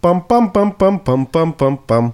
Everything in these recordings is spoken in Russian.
Пам-пам-пам-пам-пам-пам-пам.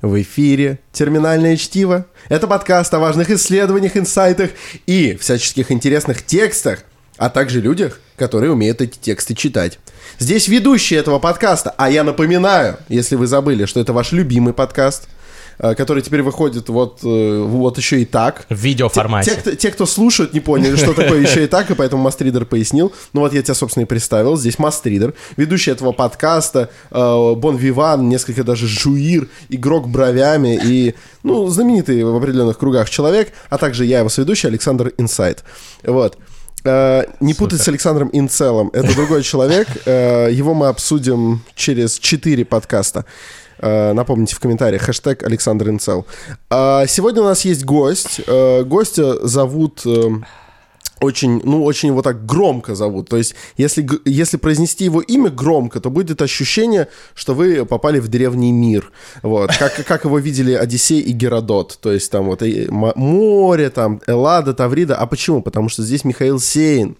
В эфире «Терминальное чтиво». Это подкаст о важных исследованиях, инсайтах и всяческих интересных текстах, а также людях, которые умеют эти тексты читать. Здесь ведущий этого подкаста, а я напоминаю, если вы забыли, что это ваш любимый подкаст – который теперь выходит вот, э, вот еще и так. В видеоформате. Те, те, кто, те, кто слушают, не поняли, что такое еще и так, и поэтому Мастридер пояснил. Ну вот я тебя, собственно, и представил. Здесь Мастридер, ведущий этого подкаста, э, Бон Виван, несколько даже жуир, игрок бровями и, ну, знаменитый в определенных кругах человек, а также я, его соведущий, Александр Инсайт. Вот. Не путать с Александром Инцелом. Это другой человек. Его мы обсудим через четыре подкаста. Э, напомните в комментариях хэштег Александр Инцел. А, сегодня у нас есть гость. Э, гостя зовут э, очень, ну, очень его так громко зовут. То есть, если, если произнести его имя громко, то будет ощущение, что вы попали в древний мир. Вот. Как, как его видели Одиссей и Геродот. То есть, там вот и море, там, Эллада, Таврида. А почему? Потому что здесь Михаил Сейн.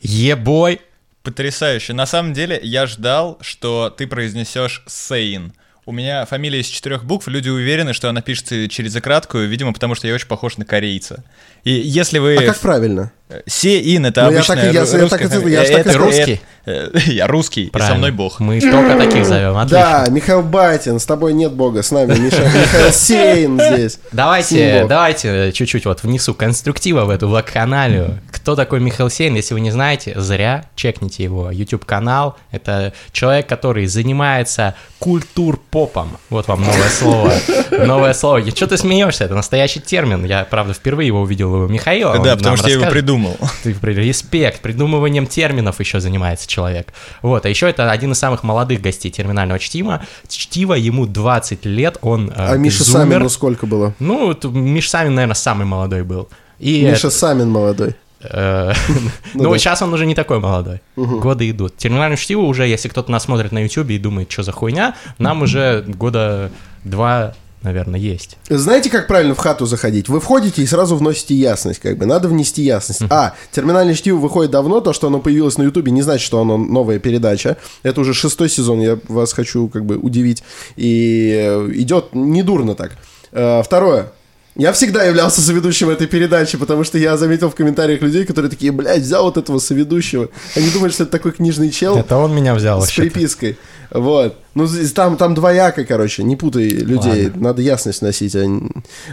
Ебой! Потрясающе. На самом деле, я ждал, что ты произнесешь Сейн. У меня фамилия из четырех букв, люди уверены, что она пишется через краткую, видимо, потому что я очень похож на корейца. И если вы... А как правильно? Сеин это ну, обычная я так, я, русская... Я, так, я, я, это русский? Я русский, Правильно. и со мной бог. Мы только таких зовем, отлично. Да, Михаил Батин, с тобой нет бога, с нами Михаил Сейн здесь. Давайте, давайте чуть-чуть вот внесу конструктива в эту вакханалию. Кто такой Михаил Сейн, если вы не знаете, зря чекните его YouTube-канал. Это человек, который занимается культур-попом. Вот вам новое слово. Новое слово. Что ты смеешься? Это настоящий термин. Я, правда, впервые его увидел у Михаила. Да, потому что я его придумал. Ты респект. Придумыванием терминов еще занимается человек. Вот. А еще это один из самых молодых гостей терминального чтива. Чтива, ему 20 лет, он э, А Миша зумер. Самину сколько было? Ну, Миша Самин, наверное, самый молодой был. И Миша это... Самин молодой. Э, ну, ну сейчас он уже не такой молодой. Годы идут. Терминальное чтиво уже, если кто-то нас смотрит на YouTube и думает, что за хуйня, нам уже года два наверное, есть. Знаете, как правильно в хату заходить? Вы входите и сразу вносите ясность, как бы. Надо внести ясность. А, терминальное чтиво выходит давно, то, что оно появилось на Ютубе, не значит, что оно новая передача. Это уже шестой сезон, я вас хочу как бы удивить. И э, идет недурно так. Э, второе. Я всегда являлся соведущим этой передачи, потому что я заметил в комментариях людей, которые такие, блядь, взял вот этого соведущего. Они думают, что это такой книжный чел. Это он меня взял С припиской. Вот. Ну, там, там двояко, короче, не путай людей, Ладно. надо ясность носить. А...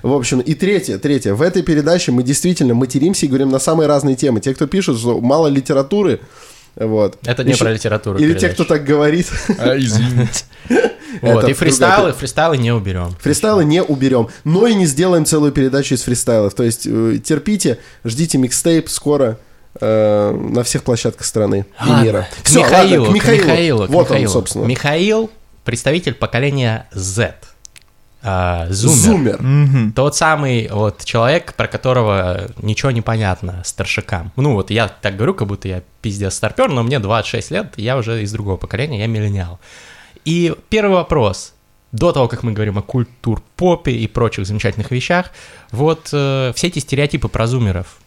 В общем, и третье, третье. В этой передаче мы действительно материмся и говорим на самые разные темы. Те, кто пишут, что мало литературы, вот. Это не Еще... про литературу. Или передача. те, кто так говорит. А, извините. Вот, и фристайлы, фристайлы не уберем. Фристайлы не уберем, но и не сделаем целую передачу из фристайлов. То есть э, терпите, ждите микстейп скоро э, на всех площадках страны и мира. К Все, Михаилу, ладно, к Михаилу. К Михаилу вот Михаилу. он, собственно. Михаил, представитель поколения Z. Uh, зумер. зумер. Mm-hmm. Тот самый вот человек, про которого ничего не понятно старшикам. Ну вот я так говорю, как будто я пиздец старпер, но мне 26 лет, я уже из другого поколения, я миллениал. И первый вопрос. До того, как мы говорим о культур-попе и прочих замечательных вещах, вот э, все эти стереотипы про зумеров,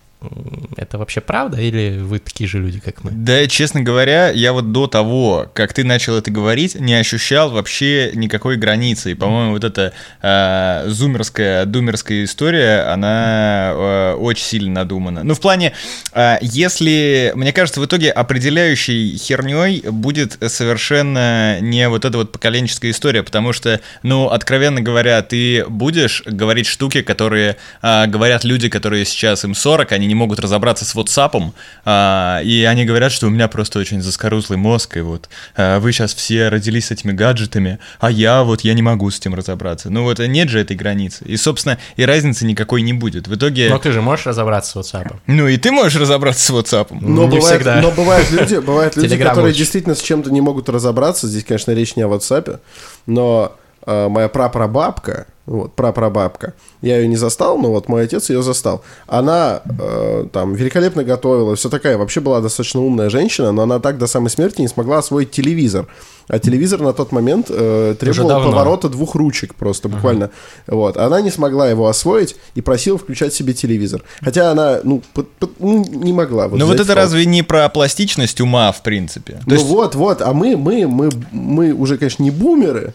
это вообще правда или вы такие же люди, как мы? Да, честно говоря, я вот до того, как ты начал это говорить, не ощущал вообще никакой границы. И, по-моему, вот эта э, зумерская, думерская история, она э, очень сильно надумана. Ну, в плане, э, если, мне кажется, в итоге определяющей херней будет совершенно не вот эта вот поколенческая история, потому что, ну, откровенно говоря, ты будешь говорить штуки, которые э, говорят люди, которые сейчас им 40, они не могут разобраться с WhatsApp, а, и они говорят, что у меня просто очень заскорузлый мозг, и вот а, вы сейчас все родились с этими гаджетами, а я вот, я не могу с этим разобраться. Ну вот нет же этой границы. И, собственно, и разницы никакой не будет. В итоге... Но ты же можешь разобраться с WhatsApp. Ну и ты можешь разобраться с WhatsApp. Но, не бывает, всегда. но бывают люди, бывают люди которые действительно с чем-то не могут разобраться. Здесь, конечно, речь не о WhatsApp, но моя прапрабабка, вот, прапрабабка. Я ее не застал, но вот мой отец ее застал. Она э, там великолепно готовила, все такая. Вообще была достаточно умная женщина, но она так до самой смерти не смогла освоить телевизор. А телевизор на тот момент э, требовал поворота двух ручек просто, буквально. Uh-huh. Вот. Она не смогла его освоить и просила включать себе телевизор. Хотя она, ну, под, под, ну не могла. Вот Но вот это факт. разве не про пластичность ума, в принципе? То ну есть... вот, вот. А мы, мы, мы, мы уже, конечно, не бумеры,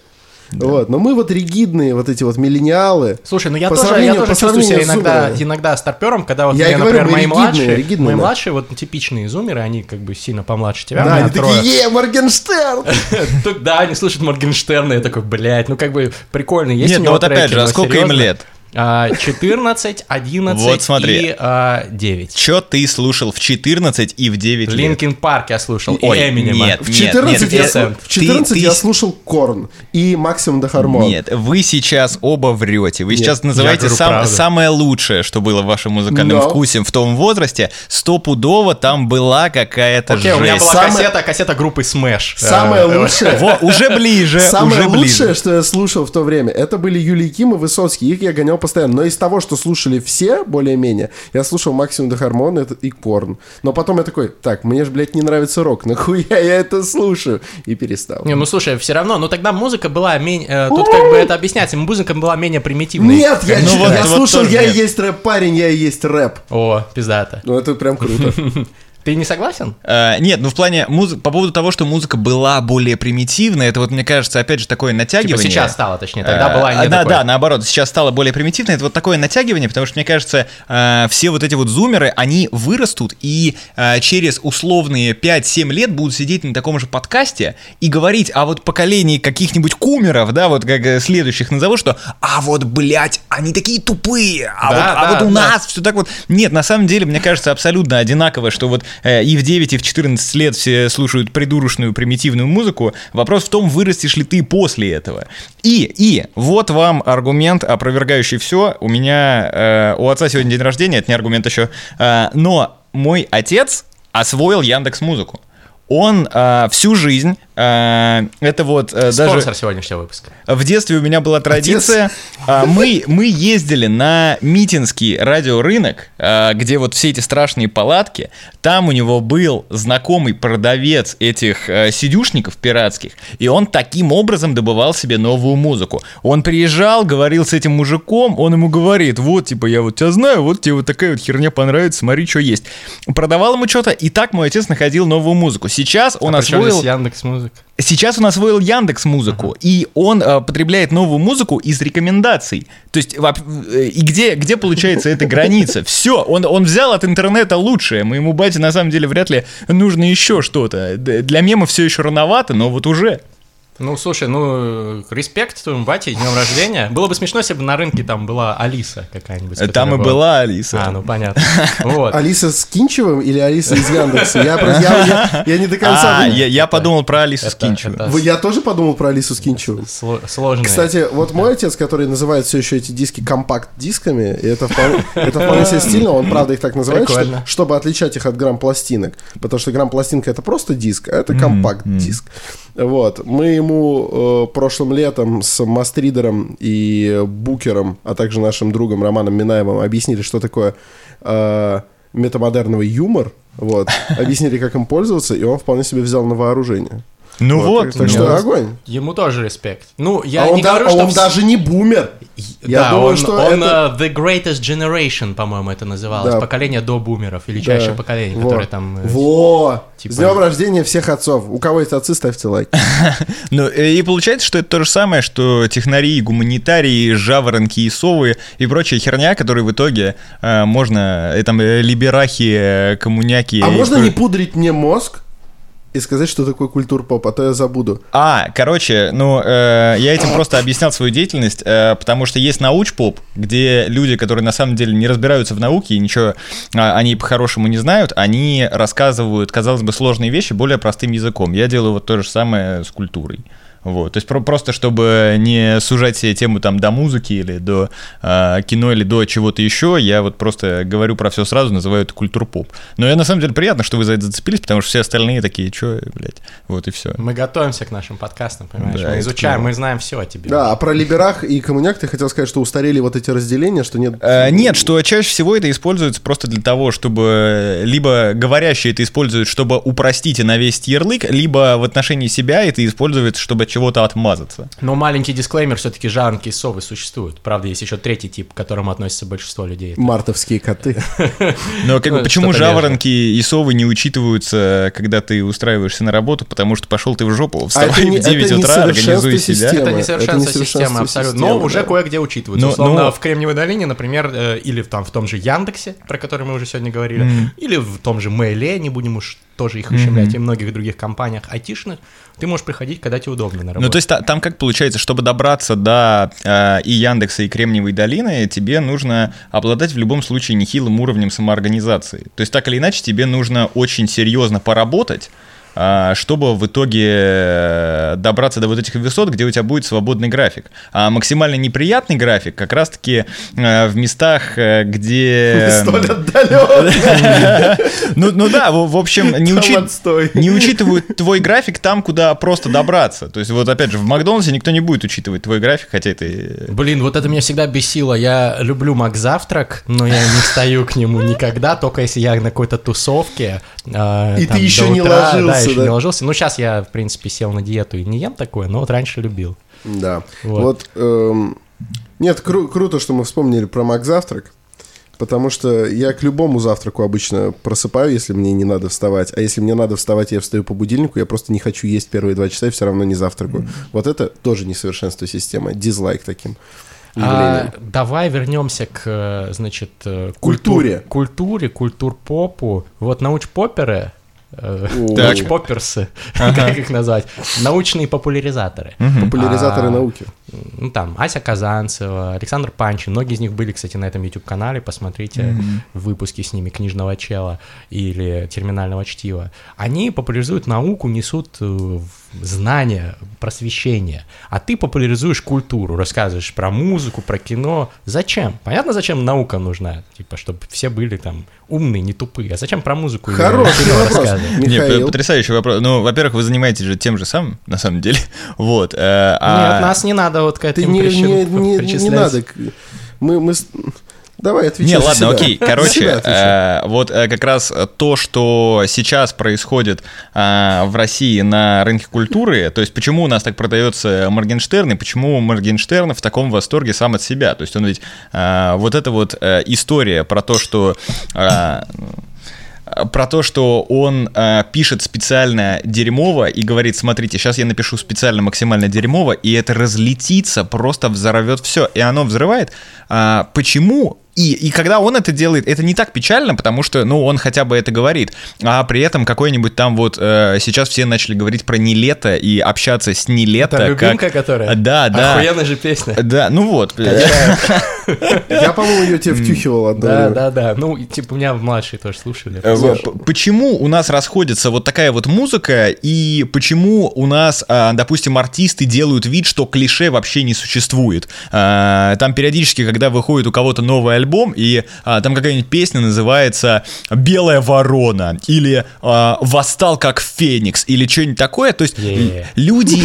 да. Вот, но мы вот ригидные, вот эти вот миллениалы. Слушай, ну я тоже, я тоже чувствую себя иногда, иногда старпером, когда вот, я меня, говорю, например, мои ригидные, младшие, ригидные, мои да. младшие, вот типичные зумеры, они как бы сильно помладше тебя. Да, они такие, е, Моргенштерн! Да, они слушают Моргенштерна, я такой, блядь, ну как бы прикольно. Есть Нет, ну вот опять же, а сколько им лет? 14, а, 11 вот смотри. и а, 9. Чё ты слушал в 14 и в 9 лет? Линкин Парк я слушал, Ой, и Эминема. Нет, в 14, нет, я, нет, в 14 ты, я ты... слушал Корн и Максим Дахармон. Нет, вы сейчас оба врете. Вы нет, сейчас называете сам, самое лучшее, что было в вашем музыкальном Но. вкусе в том возрасте. Стопудово там была какая-то Окей, жесть. у меня была Самое... кассета, кассета группы Smash. Самое лучшее... Во, уже ближе, Самое лучшее, что я слушал в то время, это были Юлий Ким и Высоцкий. Их я гонял постоянно. Но из того, что слушали все, более-менее, я слушал максимум до Хармона и Корн. Но потом я такой, так, мне же, блядь, не нравится рок, нахуя я это слушаю? И перестал. Не, ну слушай, все равно, ну тогда музыка была менее... Э, тут как бы это объясняется, музыка была менее примитивной. Нет, я, ну, вот, я вот слушал, я и есть рэп-парень, я и есть рэп. О, пиздата. Ну это прям круто. Ты не согласен? Uh, нет, ну в плане музыки, по поводу того, что музыка была более примитивной, это вот, мне кажется, опять же, такое натягивание. Типа сейчас стало, точнее, тогда uh, была не Да, такой. да, наоборот, сейчас стало более примитивной, это вот такое натягивание, потому что, мне кажется, uh, все вот эти вот зумеры, они вырастут и через условные 5-7 лет будут сидеть на таком же подкасте и говорить о вот поколении каких-нибудь кумеров, да, вот как э, следующих назову, что, а вот, блядь, они такие тупые, а, да, вот, да, а вот у да. нас все так вот. Нет, на самом деле, мне кажется, абсолютно одинаково, что вот Э, и в 9, и в 14 лет все слушают придурочную примитивную музыку. Вопрос в том, вырастешь ли ты после этого. И, и, вот вам аргумент, опровергающий все. У меня, э, у отца сегодня день рождения, это не аргумент еще, э, но мой отец освоил Яндекс Музыку. Он э, всю жизнь это вот э, Спонсор даже... сегодняшнего выпуска. В детстве у меня была традиция. А, мы, мы ездили на Митинский радиорынок, а, где вот все эти страшные палатки. Там у него был знакомый продавец этих а, сидюшников пиратских, и он таким образом добывал себе новую музыку. Он приезжал, говорил с этим мужиком, он ему говорит, вот, типа, я вот тебя знаю, вот тебе вот такая вот херня понравится, смотри, что есть. Продавал ему что-то, и так мой отец находил новую музыку. Сейчас он а освоил... Яндекс Музыка? Сейчас он освоил Яндекс Музыку, uh-huh. и он э, потребляет новую музыку из рекомендаций. То есть, э, и где, где получается эта граница? Все, он, он взял от интернета лучшее. Моему бате на самом деле вряд ли нужно еще что-то. Для мема все еще рановато, но вот уже. Ну, слушай, ну, респект твоему бате, днем рождения. Было бы смешно, если бы на рынке там была Алиса какая-нибудь. Там и была Алиса. А, ну понятно. Вот. Алиса с Кинчевым или Алиса из Яндекса? Я, я, я, я не до конца... А, я, я подумал про Алису с Кинчевым. Я тоже подумал про Алису с Кинчевым. Сложно. Кстати, вот мой отец, который называет все еще эти диски компакт-дисками, и это вполне, это вполне себе стильно, он правда их так называет, что, чтобы отличать их от грамм-пластинок. Потому что грамм-пластинка это просто диск, а это компакт-диск. Вот. Мы ему э, прошлым летом с Мастридером и Букером, а также нашим другом Романом Минаевым объяснили, что такое э, метамодерновый юмор. Вот. Объяснили, как им пользоваться, и он вполне себе взял на вооружение. Ну вот, вот так ну, что огонь. Ему тоже респект. Ну, я а не да, говорю, а что... он даже не бумер. Я да, думаю, он, что он это... uh, The Greatest Generation, по-моему, это называлось. Да. Поколение до бумеров, величайшее да. поколение, Во. которое там... Э, Во! Типа... С днем рождения всех отцов. У кого есть отцы, ставьте лайк. ну, э, и получается, что это то же самое, что технари, гуманитарии, жаворонки и совы и прочая херня, которые в итоге э, можно, э, там, э, либерахи, э, коммуняки... А можно не пудрить мне мозг? И сказать, что такое культур-поп, а то я забуду. А, короче, ну, э, я этим просто объяснял свою деятельность, э, потому что есть науч-поп, где люди, которые на самом деле не разбираются в науке и ничего э, они по-хорошему не знают, они рассказывают, казалось бы, сложные вещи более простым языком. Я делаю вот то же самое с культурой. Вот, то есть про просто чтобы не сужать себе тему там до музыки или до э, кино или до чего-то еще, я вот просто говорю про все сразу, называю это культур-поп. Но я на самом деле приятно, что вы за это зацепились, потому что все остальные такие, что, блядь, вот и все. Мы готовимся к нашим подкастам, понимаешь? Да, мы изучаем, мы знаем все о тебе. Да, а про либерах и коммуняк ты хотел сказать, что устарели вот эти разделения, что нет... Э, нет, что чаще всего это используется просто для того, чтобы либо говорящие это используют, чтобы упростить и навесить ярлык, либо в отношении себя это используется, чтобы чего-то отмазаться. Но маленький дисклеймер, все-таки жаворонки и совы существуют. Правда, есть еще третий тип, к которому относится большинство людей. Мартовские коты. Но как бы, почему жаворонки и совы не учитываются, когда ты устраиваешься на работу, потому что пошел ты в жопу, а вставай в 9 утра, организуй себя. Это не совершенство системы, абсолютно. Но уже кое-где учитываются. Условно, в Кремниевой долине, например, э, или там в том же Яндексе, про который мы уже сегодня говорили, или в том же Мейле, не будем уж тоже их ущемлять, и многих других компаниях айтишных, ты можешь приходить, когда тебе удобно на работу. Ну, то есть там как получается, чтобы добраться до э, и Яндекса, и Кремниевой долины, тебе нужно обладать в любом случае нехилым уровнем самоорганизации. То есть так или иначе тебе нужно очень серьезно поработать, чтобы в итоге э, добраться до вот этих высот, где у тебя будет свободный график. А максимально неприятный график как раз-таки э, в местах, э, где... Столь отдаленно. Ну, ну да, в общем, не, не учитывают твой график там, куда просто добраться. То есть вот опять же, в Макдональдсе никто не будет учитывать твой график, хотя это... Блин, вот это меня всегда бесило. Я люблю Макзавтрак, но я не встаю к нему никогда, только если я на какой-то тусовке. И ты еще не ложился еще да? не ложился. Ну, сейчас я, в принципе, сел на диету и не ем такое, но вот раньше любил. Да. Вот. вот эм... Нет, кру- круто, что мы вспомнили про Мак Завтрак. Потому что я к любому завтраку обычно просыпаю, если мне не надо вставать. А если мне надо вставать, я встаю по будильнику, я просто не хочу есть первые два часа и все равно не завтракаю. Mm-hmm. Вот это тоже несовершенство системы. Дизлайк таким. А, давай вернемся к, значит, э, культуре. Культуре, культур-попу. Вот научпоперы Научпоперсы, как их назвать? Научные популяризаторы. Популяризаторы а, науки. Ну, там, Ася Казанцева, Александр Панчин. Многие из них были, кстати, на этом YouTube-канале. Посмотрите выпуски с ними «Книжного чела» или «Терминального чтива». Они популяризуют науку, несут э, знания, просвещение. А ты популяризуешь культуру, рассказываешь про музыку, про кино. Зачем? Понятно, зачем наука нужна? Типа, чтобы все были там умные, не тупые. А зачем про музыку Хороший вопрос. Нет, потрясающий вопрос. Ну, во-первых, вы занимаетесь же тем же самым, на самом деле. Вот. Э, а... Нет, нас не надо вот к этим не, не, не, не надо. Мы, мы, Давай, отвечай Не, ладно, себя. окей. Короче, э, вот э, как раз то, что сейчас происходит э, в России на рынке культуры, то есть почему у нас так продается Моргенштерн, и почему Моргенштерн в таком восторге сам от себя. То есть он ведь э, вот эта вот э, история про то, что... Э, про то, что он э, пишет специально дерьмово и говорит, смотрите, сейчас я напишу специально максимально дерьмово, и это разлетится, просто взорвет все, и оно взрывает. А, почему и, и когда он это делает, это не так печально, потому что, ну, он хотя бы это говорит. А при этом какой-нибудь там вот э, сейчас все начали говорить про не лето и общаться с не лето. Это любимка, как... которая? Да, да. Охуенная же песня. Да, ну вот. Я, по-моему, ее тебе втюхивал Да, да, да. Ну, типа, у меня младшие тоже слушали. Э, почему у нас расходится вот такая вот музыка, и почему у нас, а, допустим, артисты делают вид, что клише вообще не существует? А, там периодически, когда выходит у кого-то новый альбом, альбом, и а, там какая-нибудь песня называется «Белая ворона» или а, «Восстал как феникс» или что-нибудь такое. То есть yeah. люди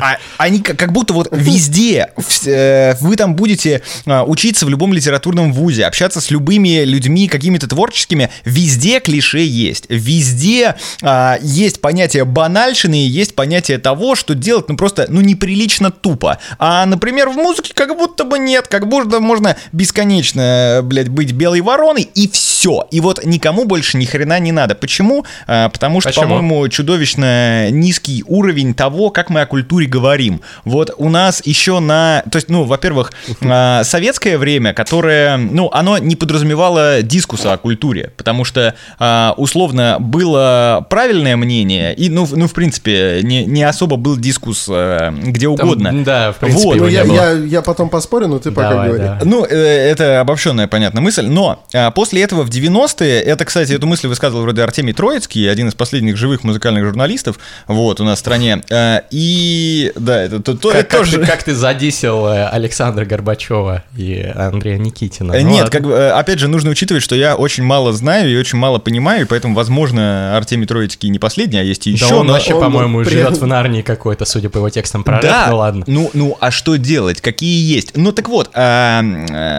а, они как будто вот везде, э, вы там будете а, учиться в любом литературном вузе, общаться с любыми людьми какими-то творческими, везде клише есть. Везде а, есть понятие банальщины, есть понятие того, что делать, ну просто, ну неприлично тупо. А, например, в музыке как будто бы нет, как будто можно бесконечно, блядь, быть белой вороной и все. И вот никому больше ни хрена не надо. Почему? Потому что, по-моему, чудовищно низкий уровень того, как мы оккультуриваем культуре говорим. Вот у нас еще на... То есть, ну, во-первых, а, советское время, которое, ну, оно не подразумевало дискуса о культуре, потому что, а, условно, было правильное мнение, и, ну, ну в принципе, не, не особо был дискус а, где угодно. Там, да, в принципе. Вот. Ну, я, я, я потом поспорю, но ты пока Давай, говори. Да. Ну, э, это обобщенная, понятная мысль, но а, после этого в 90-е, это, кстати, эту мысль высказывал вроде Артемий Троицкий, один из последних живых музыкальных журналистов, вот, у нас в стране, а, и, да, это, то, как, это тоже... Как ты, как ты задисел э, Александра Горбачева и Андрея Никитина? Ну, Нет, как, э, опять же, нужно учитывать, что я очень мало знаю и очень мало понимаю, и поэтому, возможно, Артемий Троицкий не последний, а есть и еще. Да он но... вообще, по-моему, при... живет в Нарнии какой-то, судя по его текстам про да, рэп, ну ладно. Ну, ну, а что делать? Какие есть? Ну, так вот, а,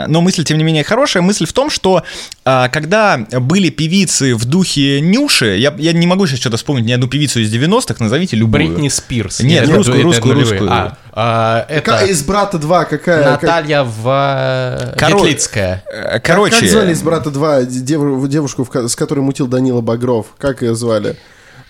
но мысль, тем не менее, хорошая. Мысль в том, что а, когда были певицы в духе Нюши, я, я не могу сейчас что-то вспомнить ни одну певицу из 90-х, назовите любую. Бритни Спирс. Нет, Нет русскую, русскую, русскую. А, а, это... Из «Брата 2» какая? Наталья как... в... Коро... Ветлицкая. Э, короче... Как, как звали из «Брата 2» дев... девушку, с которой мутил Данила Багров? Как ее звали?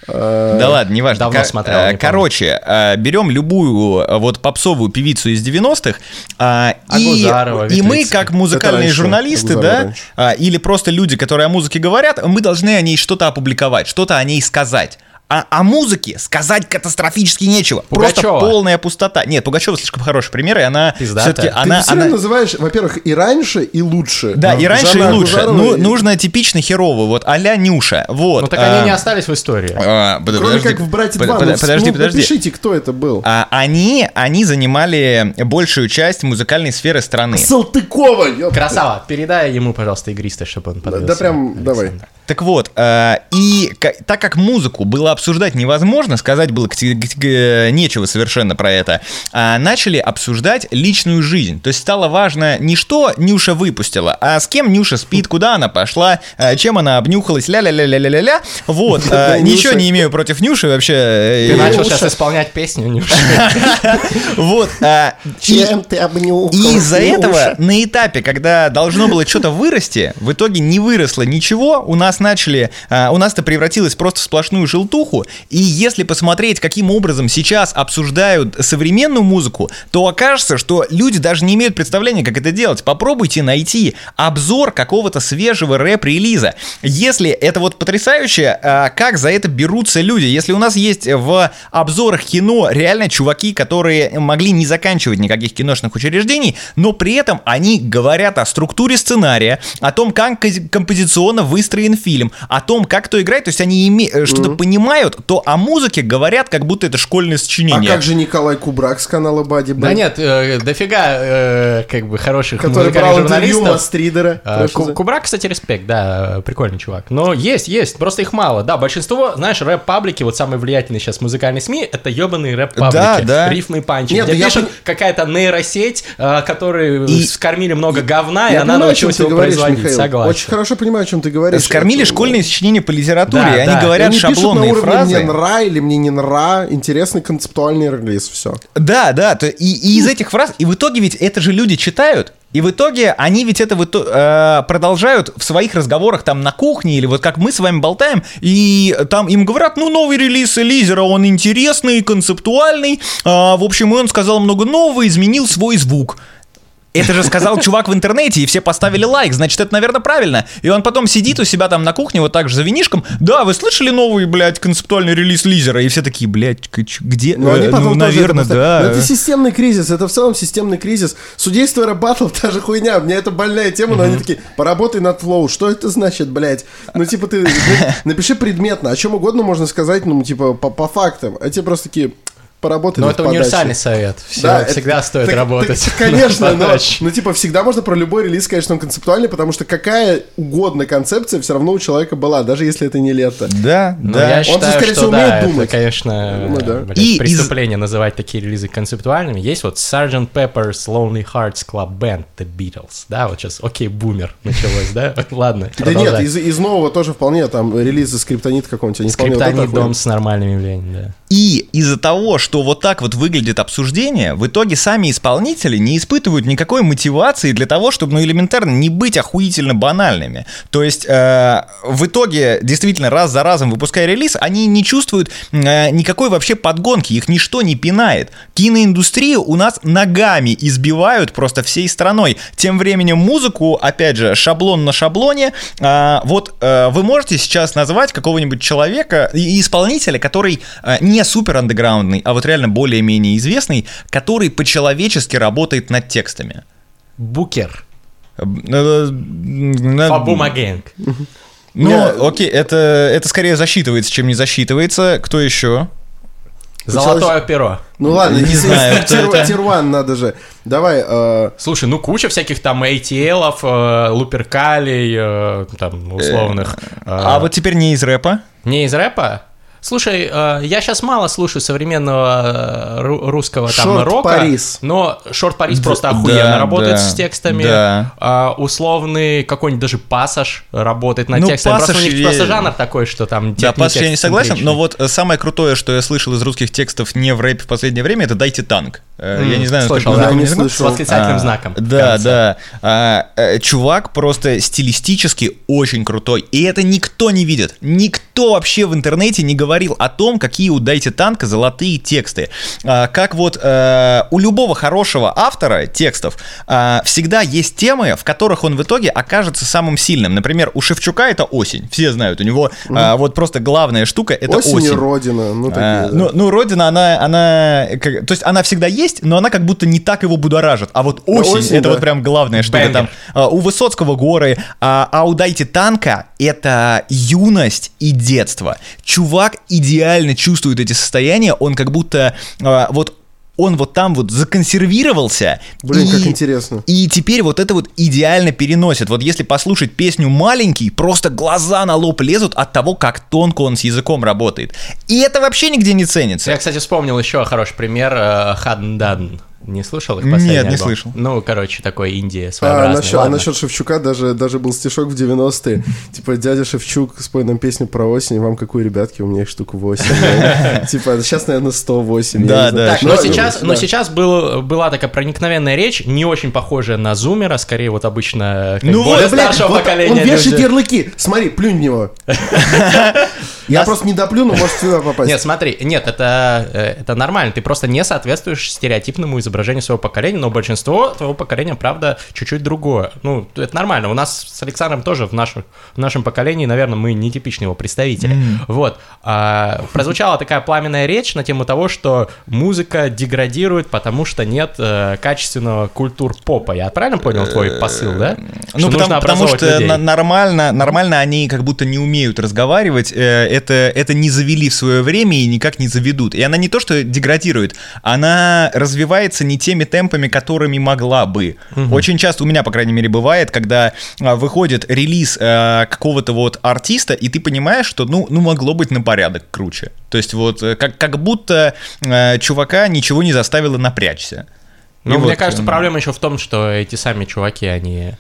Э, да ладно, неважно. Давно смотрел. Э, короче, помню. берем любую вот попсовую певицу из 90-х, а и, и мы, как музыкальные раньше, журналисты, да, раньше. или просто люди, которые о музыке говорят, мы должны о ней что-то опубликовать, что-то о ней сказать а о музыке сказать катастрофически нечего. Пугачева. Просто полная пустота. Нет, Пугачева слишком хороший пример, и она все-таки... Она, Ты все она... называешь, во-первых, и раньше, и лучше. Да, и раньше, Жанна и лучше. Ну, и... Нужно типично херово, вот а-ля Нюша. Вот. Ну так а... они не остались в истории. А, Кроме подожди, как в «Брате 2». Под, ну, подожди, ну, подожди. Напишите, кто это был. А, они, они занимали большую часть музыкальной сферы страны. Салтыкова! Ёпта. Красава. Передай ему, пожалуйста, игристо, чтобы он подавился. Да, да прям, Александр. давай. Так вот, э, и так как музыку было обсуждать невозможно, сказать было нечего совершенно про это, а начали обсуждать личную жизнь. То есть стало важно не что Нюша выпустила, а с кем Нюша спит, куда она пошла, э, чем она обнюхалась, ля-ля-ля-ля-ля-ля-ля. Вот, э, ничего не имею против Нюши вообще. Ты начал сейчас исполнять песню Нюши. Вот. Чем ты обнюхал? И из-за этого на этапе, когда должно было что-то вырасти, в итоге не выросло ничего, у нас начали, у нас это превратилось просто в сплошную желтуху, и если посмотреть, каким образом сейчас обсуждают современную музыку, то окажется, что люди даже не имеют представления, как это делать. Попробуйте найти обзор какого-то свежего рэп-релиза. Если это вот потрясающе, а, как за это берутся люди. Если у нас есть в обзорах кино реально чуваки, которые могли не заканчивать никаких киношных учреждений, но при этом они говорят о структуре сценария, о том, как композиционно выстроен фильм, о том, как кто играет, то есть они име... mm-hmm. что-то понимают, то о музыке говорят, как будто это школьное сочинение. А как же Николай Кубрак с канала Бади Да нет, э, дофига э, как бы хороших Который брал интервью Мастридера. Э, Кубрак, кстати, респект, да, прикольный чувак. Но есть, есть, просто их мало. Да, большинство, знаешь, рэп-паблики, вот самые влиятельные сейчас музыкальные СМИ, это ебаные рэп-паблики. Да, да. Рифмы и панчи. Нет, где я пишут какая-то нейросеть, э, которые и... скормили много говна, и она научилась его производить. Согласен. Очень хорошо понимаю, о чем ты говоришь. Скормили или школьные сочинения по литературе, да, и они да. говорят они шаблонные фразы. Мне нра или мне не нра, интересный концептуальный релиз, все. Да, да, то, и, и из этих фраз, и в итоге ведь это же люди читают, и в итоге они ведь это вот, э, продолжают в своих разговорах там на кухне или вот как мы с вами болтаем, и там им говорят, ну, новый релиз Элизера, он интересный, концептуальный, э, в общем, и он сказал много нового, изменил свой звук. Это же сказал чувак в интернете, и все поставили лайк, значит, это, наверное, правильно. И он потом сидит у себя там на кухне, вот так же за винишком. Да, вы слышали новый, блядь, концептуальный релиз Лизера? И все такие, блядь, где? Ну, они э, потом ну наверное, да. Но это системный кризис, это в целом системный кризис. Судейство и батл, та же хуйня. У меня это больная тема, но они такие, поработай над флоу. Что это значит, блядь? Ну, типа, ты напиши предметно, о чем угодно можно сказать, ну, типа, по, по фактам. А те просто такие, поработать. Но это универсальный совет. Все, да, всегда это, стоит так, работать. Так, конечно, но, ну, типа, всегда можно про любой релиз сказать, что он концептуальный, потому что какая угодно концепция все равно у человека была, даже если это не лето. Да, но да. Я считаю, он, скорее всего, да, умеет думать. Это, конечно, ну, да. блядь, и преступление из... называть такие релизы концептуальными. Есть вот Sgt. Pepper's Lonely Hearts Club Band The Beatles. Да, вот сейчас, окей, бумер началось, да? Ладно, Да нет, из, из нового тоже вполне, там, релизы Скриптонит какой-нибудь. Скриптонит дом с нормальными явлениями, да. И из-за того, что вот так вот выглядит обсуждение, в итоге сами исполнители не испытывают никакой мотивации для того, чтобы, ну, элементарно не быть охуительно банальными. То есть, э, в итоге, действительно, раз за разом выпуская релиз, они не чувствуют э, никакой вообще подгонки, их ничто не пинает. Киноиндустрию у нас ногами избивают просто всей страной. Тем временем музыку, опять же, шаблон на шаблоне. Э, вот э, вы можете сейчас назвать какого-нибудь человека и исполнителя, который э, не не супер андеграундный, а вот реально более-менее известный, который по-человечески работает над текстами. Букер. Фабума Гэнг. Ну, окей, это, это скорее засчитывается, чем не засчитывается. Кто еще? Золотое перо. Ну ладно, не знаю, Тирван надо же. Давай. Э... Слушай, ну куча всяких там ATL, э, луперкалей, э, там условных. Э, а вот теперь не из рэпа? Не из рэпа? Слушай, э, я сейчас мало слушаю современного э, русского там Шорт рока, Парис. но Шорт Парис просто охуенно да, работает да, с текстами. Да. А, условный какой-нибудь даже пассаж работает над ну, текстами. Просто у них я... просто жанр такой, что там Да, пассаж я не согласен, но вот самое крутое, что я слышал из русских текстов не в рэпе в последнее время, это «Дайте танк». Mm, я не знаю, слышал, да, не слышал. С восклицательным а, знаком. Да, да. А, чувак просто стилистически очень крутой, и это никто не видит. Никто вообще в интернете не говорит говорил о том, какие у Дайте Танка золотые тексты. А, как вот э, у любого хорошего автора текстов а, всегда есть темы, в которых он в итоге окажется самым сильным. Например, у Шевчука это осень. Все знают, у него mm. вот просто главная штука это осень. Осень и Родина. Ну, такие, а, да. ну, ну, Родина, она, она как, то есть она всегда есть, но она как будто не так его будоражит. А вот осень, осень это да. вот прям главное, что там. У Высоцкого горы, а, а у Дайте Танка это юность и детство. Чувак идеально чувствует эти состояния, он как будто э, вот он вот там вот законсервировался. Блин, и, как интересно. И теперь вот это вот идеально переносит. Вот если послушать песню «Маленький», просто глаза на лоб лезут от того, как тонко он с языком работает. И это вообще нигде не ценится. Я, кстати, вспомнил еще хороший пример э, «Хаддан». Не слышал их последний Нет, альбом? не слышал. Ну, короче, такой Индия своеобразный. А насчет, а насчет Шевчука даже, даже был стишок в 90-е. Типа, дядя Шевчук, спой нам песню про осень, вам какую, ребятки, у меня их штук 8. Типа, сейчас, наверное, 108. Да, да. Но сейчас, но сейчас была такая проникновенная речь, не очень похожая на Зумера, скорее вот обычно ну, более старшего поколения. Он вешает ярлыки. Смотри, плюнь в него. Я просто не доплюну, может сюда попасть. Нет, смотри, нет, это, э, это нормально. Ты просто не соответствуешь стереотипному изображению своего поколения, но большинство твоего поколения, правда, чуть-чуть другое. Ну, это нормально. У нас с Александром тоже в, нашем в нашем поколении, наверное, мы не типичные его представители. Mm. Вот. А, прозвучала такая пламенная речь на тему того, что музыка деградирует, потому что нет э, качественного культур попа. Я правильно понял твой посыл, да? Ну, что потому, потому что людей. нормально, нормально они как будто не умеют разговаривать. Э, это, это не завели в свое время и никак не заведут. И она не то, что деградирует, она развивается не теми темпами, которыми могла бы. Угу. Очень часто у меня, по крайней мере, бывает, когда а, выходит релиз а, какого-то вот артиста, и ты понимаешь, что, ну, ну могло быть на порядок круче. То есть вот э, как, как будто а, чувака ничего не заставило напрячься. Ну, мне вот, кажется, проблема еще в том, что эти сами чуваки, они э,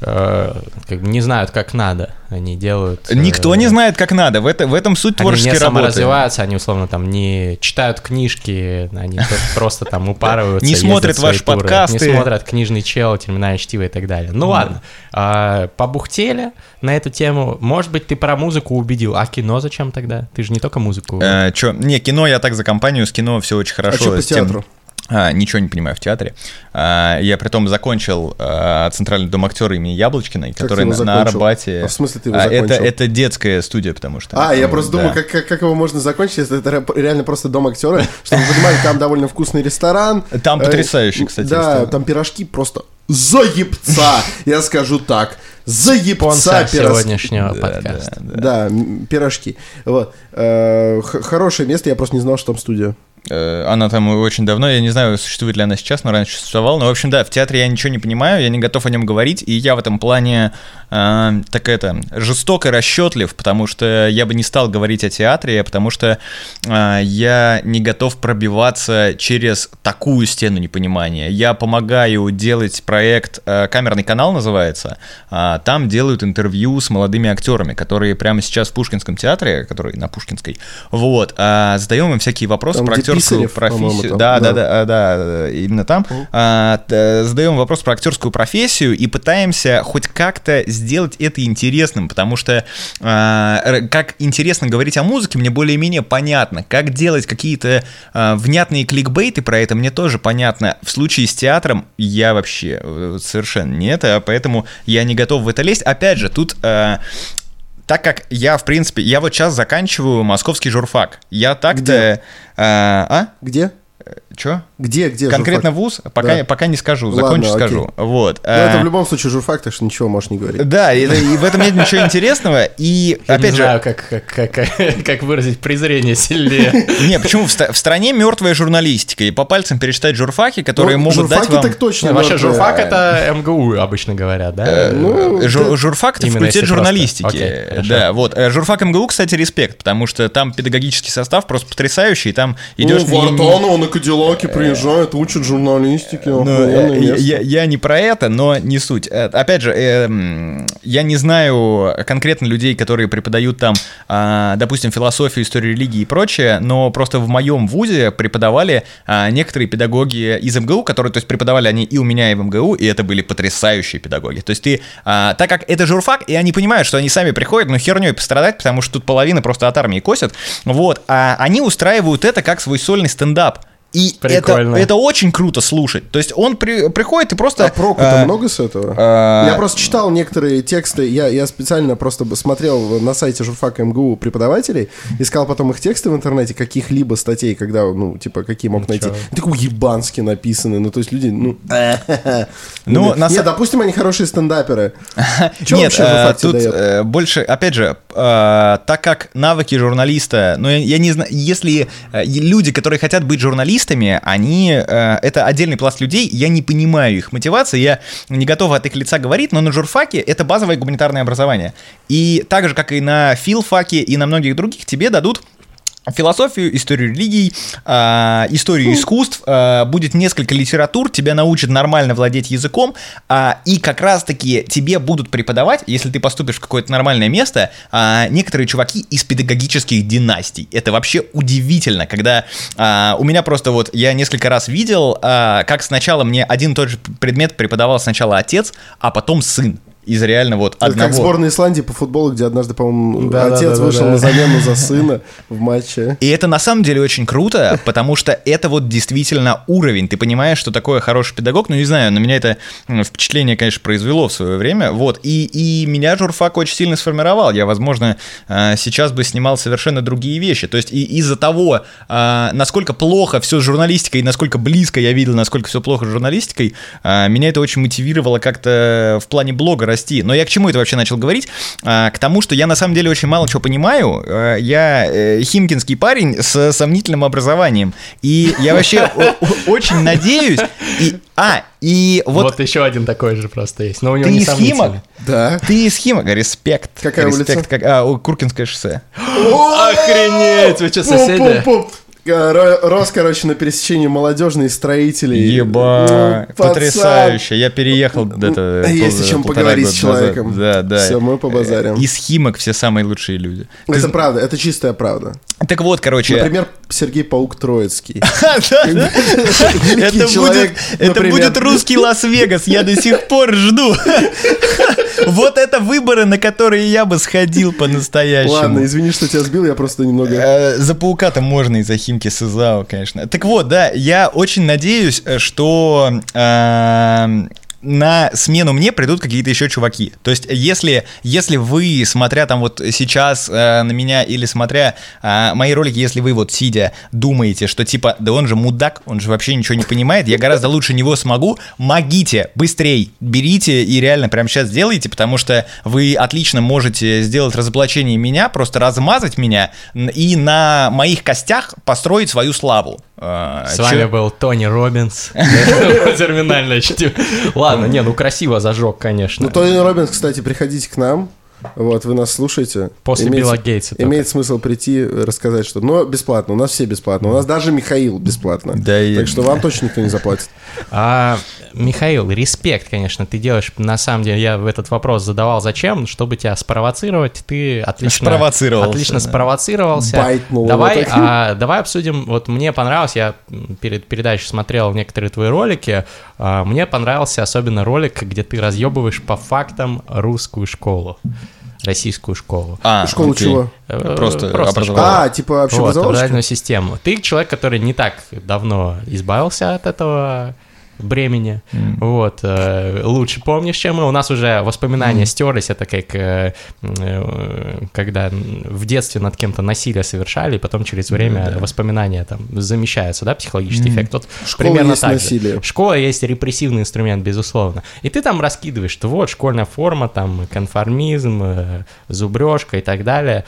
как бы не знают, как надо. Они делают... Э, Никто не знает, как надо. В, это, в этом суть творческой работы. Они не саморазвиваются, они, условно, там не читают книжки, они просто там упарываются. Не смотрят ваши подкасты. Не смотрят книжный чел, терминальное чтиво и так далее. Ну ладно, а, побухтели на эту тему. Может быть, ты про музыку убедил, а кино зачем тогда? Ты же не только музыку. Э, чё? Не, кино я так за компанию, с кино все очень хорошо. А что по театру? А, ничего не понимаю в театре. А, я при том закончил а, Центральный дом актера имени Яблочкиной, который на, на Арбате. А в смысле ты его а, закончил? Это, это детская студия, потому что... А, я просто да. думаю, как, как, как его можно закончить, если это реально просто дом актера. Чтобы вы понимали, там довольно вкусный ресторан. Там э, потрясающий, кстати. Да, там пирожки просто заебца, я скажу так. Заебца пирожки. сегодняшнего подкаста. Да, пирожки. Вот. Э, хорошее место, я просто не знал, что там студия. Э, она там очень давно, я не знаю, существует ли она сейчас, но раньше существовала. Но, в общем, да, в театре я ничего не понимаю, я не готов о нем говорить, и я в этом плане э, так это, жесток и расчетлив, потому что я бы не стал говорить о театре, потому что э, я не готов пробиваться через такую стену непонимания. Я помогаю делать проект, э, камерный канал называется, э, там делают интервью с молодыми актерами, которые прямо сейчас в Пушкинском театре, который на Пушкинской, вот, э, задаем им всякие вопросы там, про актерскую профессию. Да, да, да, да, да, именно там. А, задаем вопрос про актерскую профессию и пытаемся хоть как-то сделать это интересным, потому что а, как интересно говорить о музыке, мне более-менее понятно. Как делать какие-то а, внятные кликбейты про это, мне тоже понятно. В случае с театром я вообще э, совершенно не это, поэтому я не готов в это лезть. Опять же, тут так как я, в принципе, я вот сейчас заканчиваю московский журфак, я так-то... Где? А, а? Где? Чё? Где, где Конкретно журфак? вуз? Пока, да. пока не скажу, закончу Ладно, скажу. Вот. Но это в а, любом случае журфак, так что ничего можешь не говорить. Да, и, и в этом нет ничего интересного. И Я опять не же... знаю, как, как, как, как выразить презрение сильнее. Не, почему? В, стране мертвая журналистика, и по пальцам пересчитать журфаки, которые ну, могут дать вам... так точно ну, Вообще журфак — это МГУ, обычно говорят, да? Э, ну, журфак — это факультет журналистики. Да, вот. Э, журфак МГУ, кстати, респект, потому что там педагогический состав просто потрясающий, там идешь... Ну, Вартанова на Кадиллаке приезжают, учат журналистике. Ну, э, я не про это, но не суть. Опять же, я не знаю конкретно людей, которые преподают там, а, допустим, философию, историю религии и прочее, но просто в моем вузе преподавали а, некоторые педагоги из МГУ, которые, то есть, преподавали они и у меня, и в МГУ, и это были потрясающие педагоги. То есть ты, а, так как это журфак, и они понимают, что они сами приходят, ну, херней пострадать, потому что тут половина просто от армии косят, вот, а они устраивают это как свой сольный стендап. И это, это очень круто слушать. То есть он при, приходит и просто... А проку-то а, много с этого? А, я просто читал некоторые тексты, я, я специально просто смотрел на сайте журфака МГУ преподавателей, искал потом их тексты в интернете, каких-либо статей, когда, ну, типа, какие мог найти. Такой ебански написаны, ну, то есть люди, ну... Ну, на Нет, допустим, они хорошие стендаперы. Нет, э, тут э, больше, опять же, э, так как навыки журналиста, ну, я не знаю, если люди, которые хотят быть журналистами, журналистами, они, э, это отдельный пласт людей, я не понимаю их мотивации, я не готов от их лица говорить, но на журфаке это базовое гуманитарное образование. И так же, как и на филфаке и на многих других, тебе дадут философию, историю религий, э, историю искусств, э, будет несколько литератур, тебя научат нормально владеть языком, э, и как раз-таки тебе будут преподавать, если ты поступишь в какое-то нормальное место, некоторые чуваки из педагогических династий. Это вообще удивительно, когда у меня просто вот, я несколько раз видел, как сначала мне один и тот же предмет преподавал сначала отец, а потом сын из реально вот Это одного... как сборная Исландии по футболу, где однажды, по-моему, да, отец да, да, вышел да, на замену за сына в матче. И это на самом деле очень круто, потому что это вот действительно уровень. Ты понимаешь, что такое хороший педагог. Ну, не знаю, на меня это впечатление, конечно, произвело в свое время. Вот. И, и меня журфак очень сильно сформировал. Я, возможно, э, сейчас бы снимал совершенно другие вещи. То есть и из-за того, э, насколько плохо все с журналистикой, и насколько близко я видел, насколько все плохо с журналистикой, э, меня это очень мотивировало как-то в плане блога расти. Но я к чему это вообще начал говорить? А, к тому, что я на самом деле очень мало чего понимаю. А, я э, химкинский парень с сомнительным образованием. И я вообще очень надеюсь... И, а, и вот... Вот еще один такой же просто есть, но у него Ты не из Химок? Да. Ты из Химок? Респект. Какая Респект, улица? Как... А, Куркинское шоссе. Охренеть! Вы что, соседи? Рос, короче, на пересечении молодежной строителей. Еба, ну, потрясающе. Я переехал это Есть о чем поговорить с человеком. Да, да. Все, мы побазарим. Из Химок все самые лучшие люди. Это правда, это чистая правда. Так вот, короче... Например, Сергей Паук Троицкий. Это будет русский Лас-Вегас, я до сих пор жду. Вот это выборы, на которые я бы сходил по-настоящему. Ладно, извини, что тебя сбил, я просто немного... Э, за паука-то можно из-за Химки Сызао, конечно. Так вот, да, я очень надеюсь, что э, на смену мне придут какие-то еще чуваки. То есть, если, если вы, смотря там вот сейчас э, на меня или смотря э, мои ролики, если вы вот сидя думаете, что типа, да он же мудак, он же вообще ничего не понимает, я гораздо лучше него смогу, могите, быстрей, берите и реально прямо сейчас сделайте, потому что вы отлично можете сделать разоблачение меня, просто размазать меня и на моих костях построить свою славу. А, С вами был Тони Робинс. Терминальное чтиво. Ладно, не, ну красиво зажег, конечно. Ну, Тони Робинс, кстати, приходите к нам. Вот, вы нас слушаете. После имеет, Билла Гейтса. Имеет смысл прийти, рассказать что Но бесплатно, у нас все бесплатно. У нас даже Михаил бесплатно. Да так что вам точно никто не заплатит. А, Михаил, респект, конечно, ты делаешь, на самом деле, я в этот вопрос задавал, зачем, чтобы тебя спровоцировать, ты отлично... Спровоцировался. Отлично да. спровоцировался. Байтнул давай, а, давай обсудим, вот мне понравилось, я перед передачей смотрел некоторые твои ролики, а, мне понравился особенно ролик, где ты разъебываешь по фактам русскую школу российскую школу. А, школу окей. чего? Э, просто, Просто образование. А, типа общеобразовательную? Вот, систему. Ты человек, который не так давно избавился от этого бремени. Mm. Вот. Э, лучше помнишь, чем мы. У нас уже воспоминания mm. стерлись. Это как э, э, когда в детстве над кем-то насилие совершали, и потом через время mm, да. воспоминания там замещаются, да, психологический mm. эффект. Вот Школа примерно есть так насилие. Же. Школа есть репрессивный инструмент, безусловно. И ты там раскидываешь, что вот школьная форма, там конформизм, зубрежка и так далее.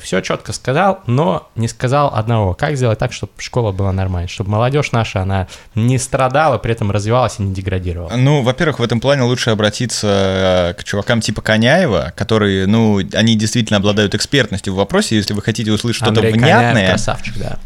Все четко сказал, но не сказал одного. Как сделать так, чтобы школа была нормальной, чтобы молодежь наша, она не страдала, при этом развивалась и не деградировала? Ну, во-первых, в этом плане лучше обратиться э, к чувакам типа Коняева, которые, ну, они действительно обладают экспертностью в вопросе. Если вы хотите услышать что-то внятное... Коняев, красавчик, да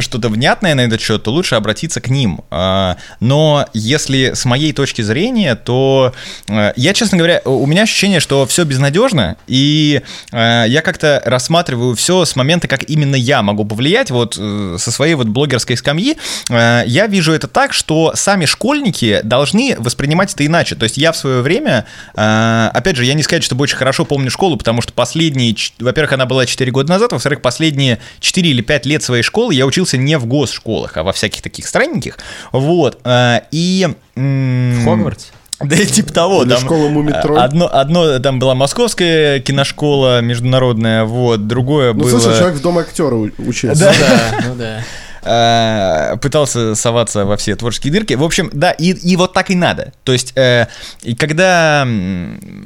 что-то внятное на этот счет, то лучше обратиться к ним. А, но если с моей точки зрения, то э, я, честно говоря, у меня ощущение, что все безнадежно, и э, я как-то рассматриваю все с момента, как именно я могу повлиять, вот э, со своей вот блогерской скамьи, я вижу это так, что сами школьники должны воспринимать это иначе. То есть я в свое время, опять же, я не сказать, что очень хорошо помню школу, потому что последние, во-первых, она была 4 года назад, во-вторых, последние 4 или 5 лет своей школы я учился не в госшколах, а во всяких таких странненьких. Вот. Э, и... В Хогвартсе? Да, типа того. Или там школа Мумитроль. Одно, одно, там была московская киношкола международная, вот, другое ну, было... Ну, слушай, человек в дом актера учился. Да, да, ну да. Э, пытался соваться во все творческие дырки. В общем, да, и, и вот так и надо. То есть, э, когда,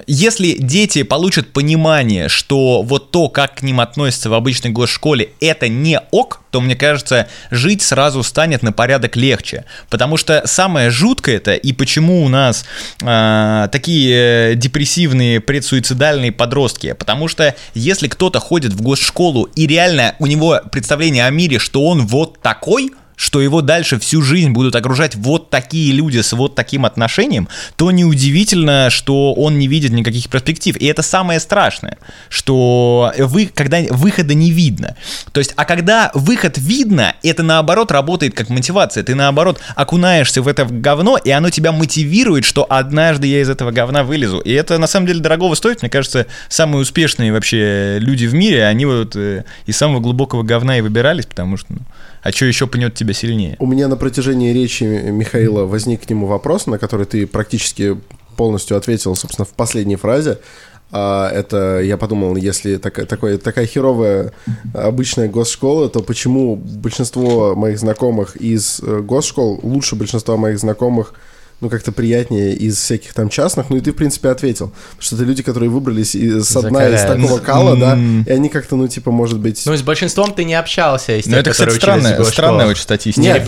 если дети получат понимание, что вот то, как к ним относятся в обычной госшколе, это не ок, то, мне кажется, жить сразу станет на порядок легче. Потому что самое жуткое это, и почему у нас э, такие депрессивные, предсуицидальные подростки, потому что если кто-то ходит в госшколу и реально у него представление о мире, что он вот такой, что его дальше всю жизнь будут окружать вот такие люди с вот таким отношением, то неудивительно, что он не видит никаких перспектив. И это самое страшное, что вы, когда выхода не видно. То есть, а когда выход видно, это наоборот работает как мотивация. Ты наоборот окунаешься в это говно, и оно тебя мотивирует, что однажды я из этого говна вылезу. И это на самом деле дорогого стоит. Мне кажется, самые успешные вообще люди в мире, они вот э, из самого глубокого говна и выбирались, потому что... Ну, а что еще пнет тебя сильнее? У меня на протяжении речи Михаила возник к нему вопрос, на который ты практически полностью ответил, собственно, в последней фразе. А это я подумал, если так, такой, такая херовая обычная госшкола, то почему большинство моих знакомых из э, госшкол лучше большинства моих знакомых ну, как-то приятнее из всяких там частных. Ну, и ты, в принципе, ответил. Что это люди, которые выбрались из, с дна из такого кала, да, и они как-то, ну, типа, может быть... Ну, с большинством ты не общался, из Ну, это, кстати, странная, странная очень статистика. Нет,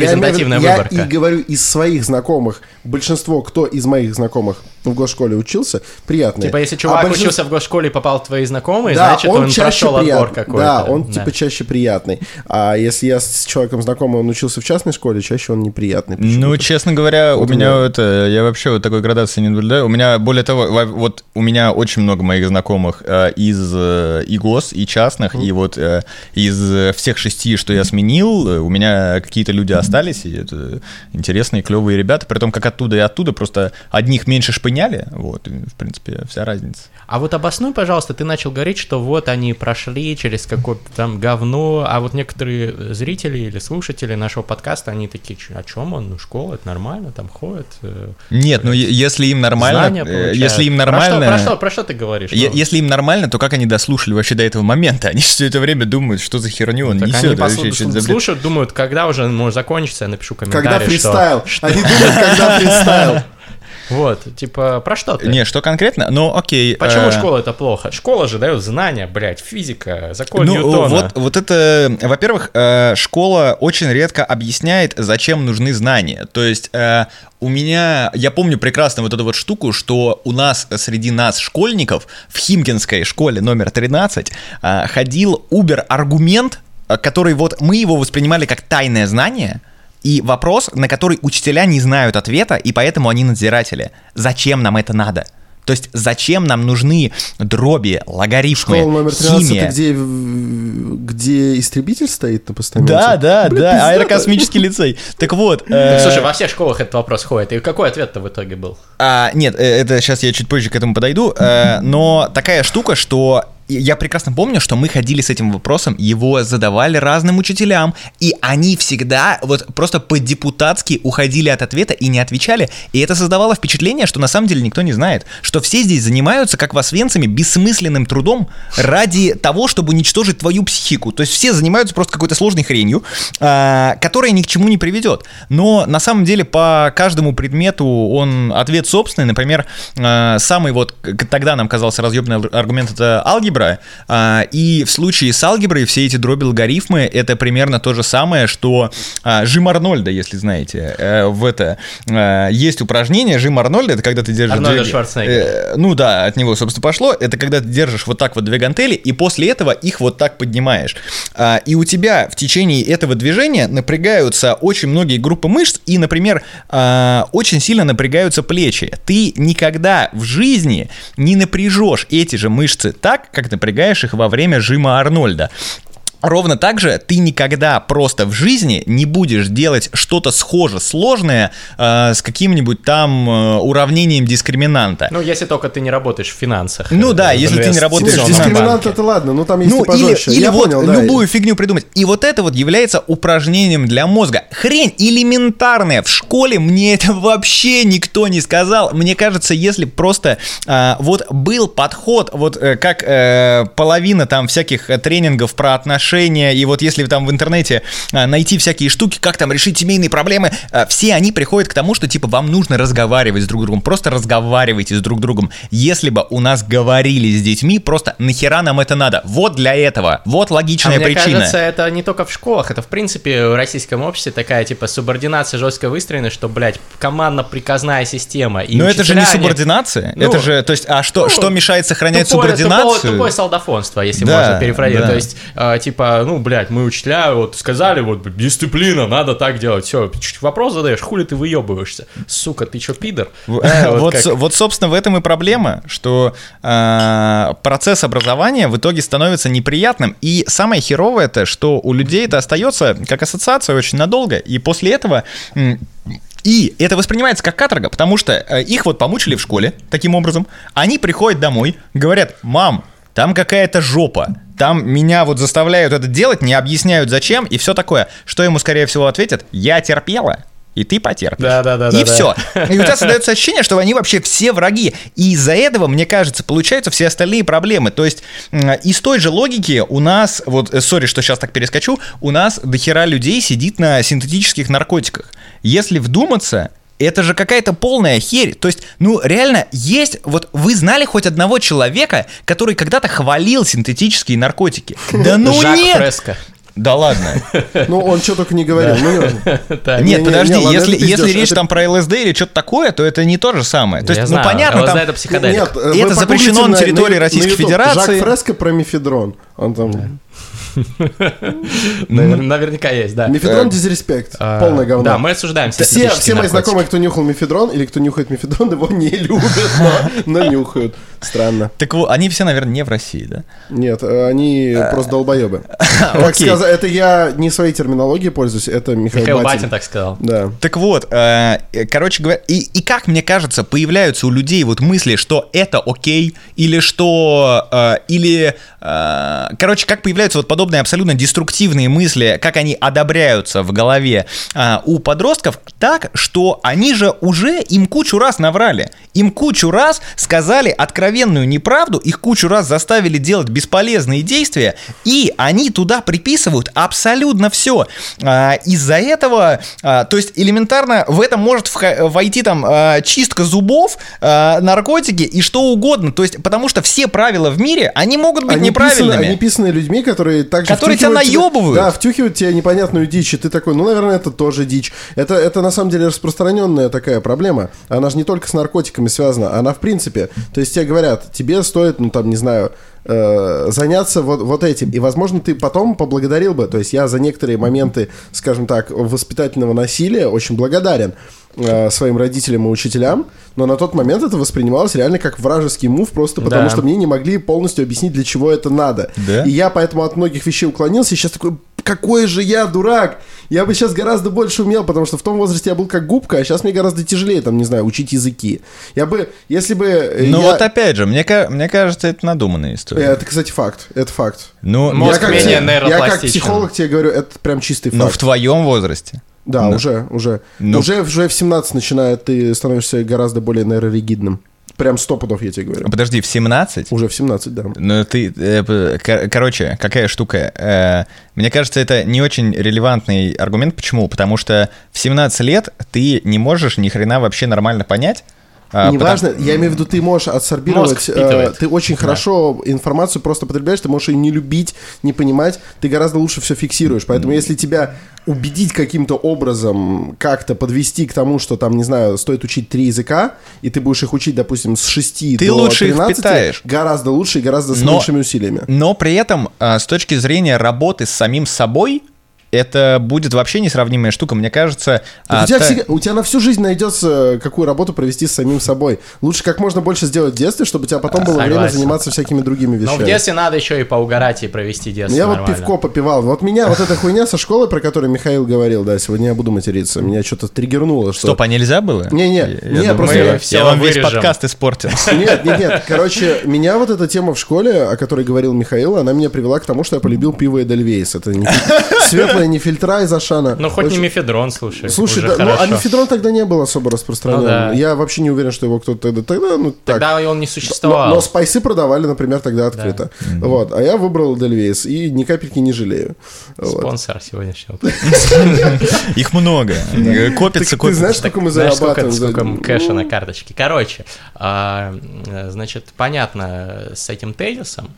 я, выборка. Я и говорю, из своих знакомых, большинство, кто из моих знакомых в госшколе учился, приятные. Типа, если чувак а большинство... учился в госшколе и попал в твои знакомые, да, значит, он, он прошел прият... отбор какой-то. Да, он, да. типа, чаще приятный. А если я с человеком знакомый, он учился в частной школе, чаще он неприятный. Ну, честно говоря, вот у меня это... Я вообще вот такой градации не наблюдаю. У меня, более того, вот у меня очень много моих знакомых э, из э, и гос, и частных, mm. и вот э, из всех шести, что я сменил, э, у меня какие-то люди остались, и это интересные, клевые ребята, при том, как оттуда и оттуда, просто одних меньше шпыняли, вот, в принципе, вся разница. А вот обоснуй, пожалуйста, ты начал говорить, что вот они прошли через какое-то там говно, а вот некоторые зрители или слушатели нашего подкаста, они такие, о чем он? Ну, школа, это нормально, там ходят. Э, Нет, ну если им нормально, э, если им нормально... Про что, про что, про что ты говоришь? Ну? Если им нормально, то как они дослушали вообще до этого момента? Они все это время думают, что за херню он так несет. Они послушают, слушают, думают, когда уже может закончится, я напишу комментарий, Когда фристайл. Что... Они думают, когда фристайл. Вот, типа, про что ты? Не, что конкретно? Ну, окей. Почему э... школа это плохо? Школа же дает знания, блядь, физика, закон ну, Ньютона. Вот, вот это, во-первых, э, школа очень редко объясняет, зачем нужны знания. То есть э, у меня, я помню прекрасно вот эту вот штуку, что у нас среди нас, школьников, в Химкинской школе номер 13 э, ходил убер-аргумент, э, который вот мы его воспринимали как тайное знание — и вопрос, на который учителя не знают ответа, и поэтому они надзиратели. Зачем нам это надо? То есть зачем нам нужны дроби, логарифмы, Школа номер 13 химия? Это где, где истребитель стоит на постаменте? Да, да, Блин, да, аэрокосмический лицей. Так вот. Так, слушай, во всех школах этот вопрос ходит. И какой ответ-то в итоге был? А, нет, э, это сейчас я чуть позже к этому подойду. Э, но такая штука, что я прекрасно помню, что мы ходили с этим вопросом, его задавали разным учителям, и они всегда вот просто по-депутатски уходили от ответа и не отвечали, и это создавало впечатление, что на самом деле никто не знает, что все здесь занимаются, как восвенцами, бессмысленным трудом ради того, чтобы уничтожить твою психику. То есть все занимаются просто какой-то сложной хренью, а, которая ни к чему не приведет. Но на самом деле по каждому предмету он ответ собственный. Например, а, самый вот тогда нам казался разъемный аргумент это алгебра, а, и в случае с алгеброй все эти дроби логарифмы это примерно то же самое, что жим Арнольда, если знаете, э, в это есть упражнение жим Арнольда, это когда ты держишь... Арнольда две... Шварценеггера. Э, ну да, от него, собственно, пошло. Это когда ты держишь вот так вот две гантели, и после этого их вот так поднимаешь. И у тебя в течение этого движения напрягаются очень многие группы мышц, и, например, очень сильно напрягаются плечи. Ты никогда в жизни не напряжешь эти же мышцы так, как напрягаешь их во время жима Арнольда. Ровно так же ты никогда просто в жизни не будешь делать что-то схоже сложное э, с каким-нибудь там э, уравнением дискриминанта. Ну, если только ты не работаешь в финансах. Ну да, э, если ты не работаешь в Дискриминант это ладно, ну там есть ну, пожестче. Или, или вот понял, любую да. фигню придумать. И вот это вот является упражнением для мозга. Хрень элементарная. В школе мне это вообще никто не сказал. Мне кажется, если просто э, вот был подход, вот э, как э, половина там всяких тренингов про отношения отношения, и вот если там в интернете а, найти всякие штуки, как там решить семейные проблемы, а, все они приходят к тому, что типа вам нужно разговаривать с друг другом, просто разговаривайте с друг другом. Если бы у нас говорили с детьми, просто нахера нам это надо? Вот для этого, вот логичная а причина. Мне кажется, это не только в школах, это в принципе в российском обществе такая типа субординация жестко выстроена, что, блядь, командно-приказная система. И Но это же не субординация, ну, это же, то есть, а что, ну, что мешает сохранять тупое, субординацию? Тупое, тупое солдафонство, если да, можно перефразировать. Да. То есть, э, типа, типа, ну, блядь, мы учителя вот сказали, вот, дисциплина, надо так делать, все, вопрос задаешь, хули ты выебываешься, сука, ты чё, пидор? Вот, собственно, в этом и проблема, что а, процесс образования в итоге становится неприятным, и самое херовое это, что у людей это остается как ассоциация очень надолго, и после этого и это воспринимается как каторга, потому что э, их вот помучили в школе таким образом. Они приходят домой, говорят, мам, там какая-то жопа, там меня вот заставляют это делать, не объясняют зачем и все такое. Что ему, скорее всего, ответят? Я терпела, и ты потерпишь. Да, да, да. И да, все. Да. И у тебя создается ощущение, что они вообще все враги. И из-за этого, мне кажется, получаются все остальные проблемы. То есть из той же логики у нас, вот, э, сори, что сейчас так перескочу, у нас дохера людей сидит на синтетических наркотиках. Если вдуматься, это же какая-то полная херь. То есть, ну, реально, есть... Вот вы знали хоть одного человека, который когда-то хвалил синтетические наркотики? Да ну Жак нет! Фреско. Да ладно. Ну, он что только не говорил. Ну, Нет, подожди, если, если речь там про ЛСД или что-то такое, то это не то же самое. То есть, ну понятно, там... это психоделик. Это запрещено на территории Российской Федерации. Жак Фреско про мифедрон. Он там... Наверняка есть, да. Мефедрон дизреспект. А, Полное говно. Да, мы осуждаем все, все мои знакомые, кто нюхал мефедрон или кто нюхает мефедрон, его не любят, но, нюхают. Странно. Так они все, наверное, не в России, да? Нет, они а. просто долбоебы. Как сказать, это я не своей терминологией пользуюсь, это Михаил, Михаил Батин. так сказал. Да. Так вот, э, короче говоря, и, как мне кажется, появляются у людей вот мысли, что это окей, или что, э, или, э, короче, как появляются вот подобные абсолютно деструктивные мысли, как они одобряются в голове у подростков, так, что они же уже им кучу раз наврали, им кучу раз сказали откровенную неправду, их кучу раз заставили делать бесполезные действия, и они туда приписывают абсолютно все. А, из-за этого, а, то есть элементарно в этом может войти там а, чистка зубов, наркотики и что угодно. То есть, потому что все правила в мире, они могут быть они неправильными. Писаны, они писаны людьми, которые также Которые тебя наебывают. Да, втюхивают тебе непонятную дичь, и ты такой, ну, наверное, это тоже дичь. Это, это на самом деле распространенная такая проблема. Она же не только с наркотиками связана, она в принципе. То есть тебе говорят, тебе стоит, ну там, не знаю, э, заняться вот, вот этим. И, возможно, ты потом поблагодарил бы. То есть я за некоторые моменты, скажем так, воспитательного насилия очень благодарен своим родителям и учителям, но на тот момент это воспринималось реально как вражеский мув, просто потому да. что мне не могли полностью объяснить, для чего это надо. Да? И я поэтому от многих вещей уклонился, и сейчас такой, какой же я дурак! Я бы сейчас гораздо больше умел, потому что в том возрасте я был как губка, а сейчас мне гораздо тяжелее, там, не знаю, учить языки. Я бы, если бы... Э, ну я... вот опять же, мне, мне кажется, это надуманная история. Это, кстати, факт. Это факт. Ну, Мозг я, как, менее я как психолог тебе говорю, это прям чистый факт. Но в твоем возрасте. Да, Но... уже, уже. Но... Уже, уже в 17 начинает, ты становишься гораздо более нейроригидным. Прям сто пудов, я тебе говорю. Подожди, в 17? Уже в 17, да. Ну, ты... Э, короче, какая штука. Э, мне кажется, это не очень релевантный аргумент. Почему? Потому что в 17 лет ты не можешь ни хрена вообще нормально понять, а, Неважно, потому... я имею в виду, ты можешь отсорбировать, э, ты очень да. хорошо информацию просто потребляешь, ты можешь ее не любить, не понимать, ты гораздо лучше все фиксируешь. Поэтому если тебя убедить каким-то образом, как-то подвести к тому, что там, не знаю, стоит учить три языка, и ты будешь их учить, допустим, с 6 ты до лучше 13, их питаешь. гораздо лучше и гораздо с но, меньшими усилиями. Но при этом, а, с точки зрения работы с самим собой, это будет вообще несравнимая штука, мне кажется. А, у, тебя та... всегда, у тебя на всю жизнь найдется, какую работу провести с самим собой. Лучше как можно больше сделать в детстве, чтобы у тебя потом было Согласен. время заниматься всякими другими вещами. Но в детстве надо еще и поугарать и провести детство Я нормально. вот пивко попивал. Вот меня, вот эта хуйня со школы, про которую Михаил говорил, да, сегодня я буду материться, меня что-то триггернуло. Что... Стоп, а нельзя было? Не-не, не, я просто... Я, я вам весь подкаст испортил. Нет, нет, нет, короче, меня вот эта тема в школе, о которой говорил Михаил, она меня привела к тому, что я полюбил пиво Эдельвейс. Это не светлое не фильтра из Ашана. Ну, хоть Очень... не мефедрон, слушай. Слушай, да, ну, а мефедрон тогда не был особо распространен. Ну, да. Я вообще не уверен, что его кто-то тогда... Тогда, ну, так. тогда он не существовал. Но, но спайсы продавали, например, тогда открыто. Да. Вот. А я выбрал Дельвейс и ни капельки не жалею. Спонсор вот. сегодняшнего. Их много. Копится, копится. Ты знаешь, сколько мы зарабатываем? Сколько кэша на карточке. Короче, а, значит, понятно с этим тезисом,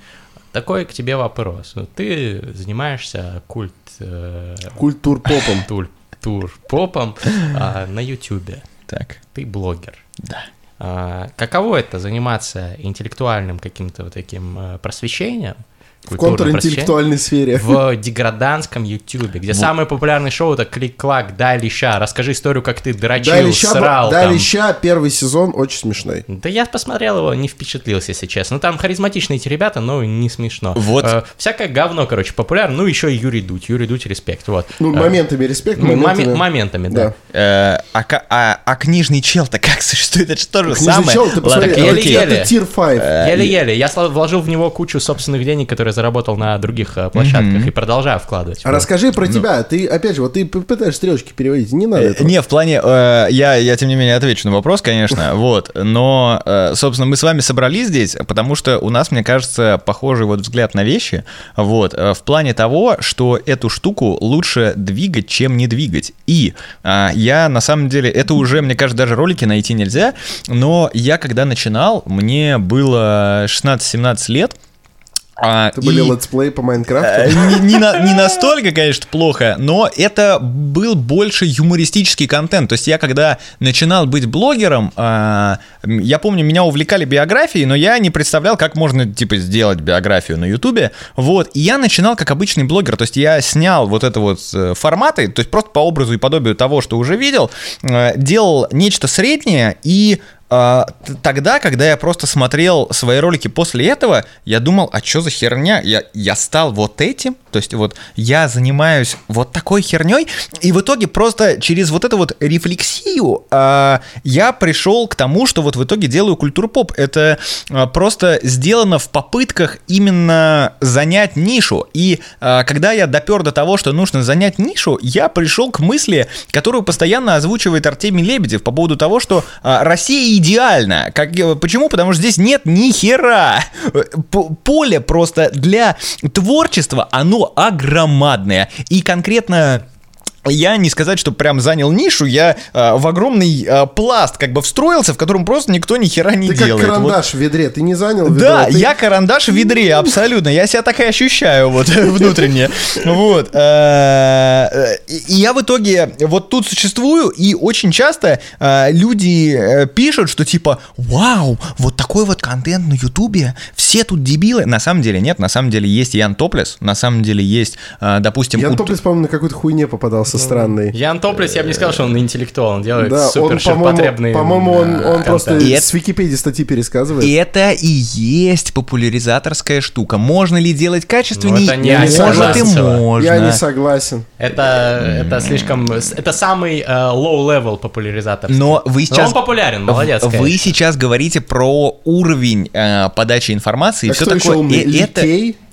такой к тебе вопрос. Ты занимаешься культ э, культур-попом. Тур-попом а, на Ютубе. Так. Ты блогер. Да. А, каково это заниматься интеллектуальным каким-то вот таким э, просвещением? В контринтеллектуальной сфере. В деграданском ютубе, где вот. самое популярное шоу это Клик-клак, дай леща, расскажи историю, как ты дрочил, дай леща, срал. Дай там. леща, первый сезон очень смешной. Да я посмотрел его, не впечатлился, если честно. Ну там харизматичные эти ребята, но не смешно. Вот. Э, всякое говно, короче, популярно. Ну еще и Юрий Дудь, Юрий Дудь, респект, вот. Ну э, моментами респект, моментами. моментами, да. да. Э, а, а, а книжный чел-то как существует? Это что же книжный самое? чел, ты посмотри, еле-еле. Это тир 5. Еле-еле. Я вложил в него кучу собственных денег, которые заработал на других э, площадках mm-hmm. и продолжаю вкладывать. А расскажи про ну. тебя. Ты, опять же, вот ты пытаешься стрелочки переводить, не надо э, этого. Не, в плане, э, я, я, тем не менее, отвечу на вопрос, конечно, вот, но, э, собственно, мы с вами собрались здесь, потому что у нас, мне кажется, похожий вот взгляд на вещи, вот, э, в плане того, что эту штуку лучше двигать, чем не двигать. И э, я, на самом деле, это уже, мне кажется, даже ролики найти нельзя, но я, когда начинал, мне было 16-17 лет, а, это и... были летсплей по Майнкрафту? Э, не, не, на, не настолько, конечно, плохо, но это был больше юмористический контент. То есть я когда начинал быть блогером, а, я помню, меня увлекали биографии, но я не представлял, как можно, типа, сделать биографию на Ютубе. Вот, и я начинал как обычный блогер, то есть я снял вот это вот э, форматы, то есть просто по образу и подобию того, что уже видел, э, делал нечто среднее и тогда, когда я просто смотрел свои ролики после этого, я думал, а что за херня? Я, я стал вот этим, то есть вот я занимаюсь вот такой херней, и в итоге просто через вот эту вот рефлексию а, я пришел к тому, что вот в итоге делаю культуру поп. Это а, просто сделано в попытках именно занять нишу. И а, когда я допер до того, что нужно занять нишу, я пришел к мысли, которую постоянно озвучивает Артемий Лебедев по поводу того, что а, Россия идеально. Как, почему? Потому что здесь нет ни хера. Поле просто для творчества, оно огромадное. И конкретно я не сказать, что прям занял нишу, я э, в огромный э, пласт как бы встроился, в котором просто никто ни хера не ты делает. Ты как карандаш вот. в ведре, ты не занял ведро. Да, ты... я карандаш в ведре, абсолютно. Я себя так и ощущаю вот внутренне. Вот. Э, и я в итоге вот тут существую, и очень часто э, люди э, пишут, что типа, вау, вот такой вот контент на Ютубе, все тут дебилы. На самом деле нет, на самом деле есть Ян Топлес, на самом деле есть, допустим... Ян Топлес, по-моему, на какой-то хуйне попадался оказался ну, странный. Ян Топлис, я бы не сказал, что он интеллектуал, он делает да, супер ширпотребный По-моему, он, он просто и с Википедии статьи пересказывает. Это и есть популяризаторская штука. Можно ли делать качественнее? Ну, это не Может и можно. Я не согласен. Это, это слишком... Это самый uh, low-level популяризатор. Но вы сейчас... Но он популярен, молодец. Вы конечно. сейчас говорите про уровень uh, подачи информации. А все такое. Умный? Это...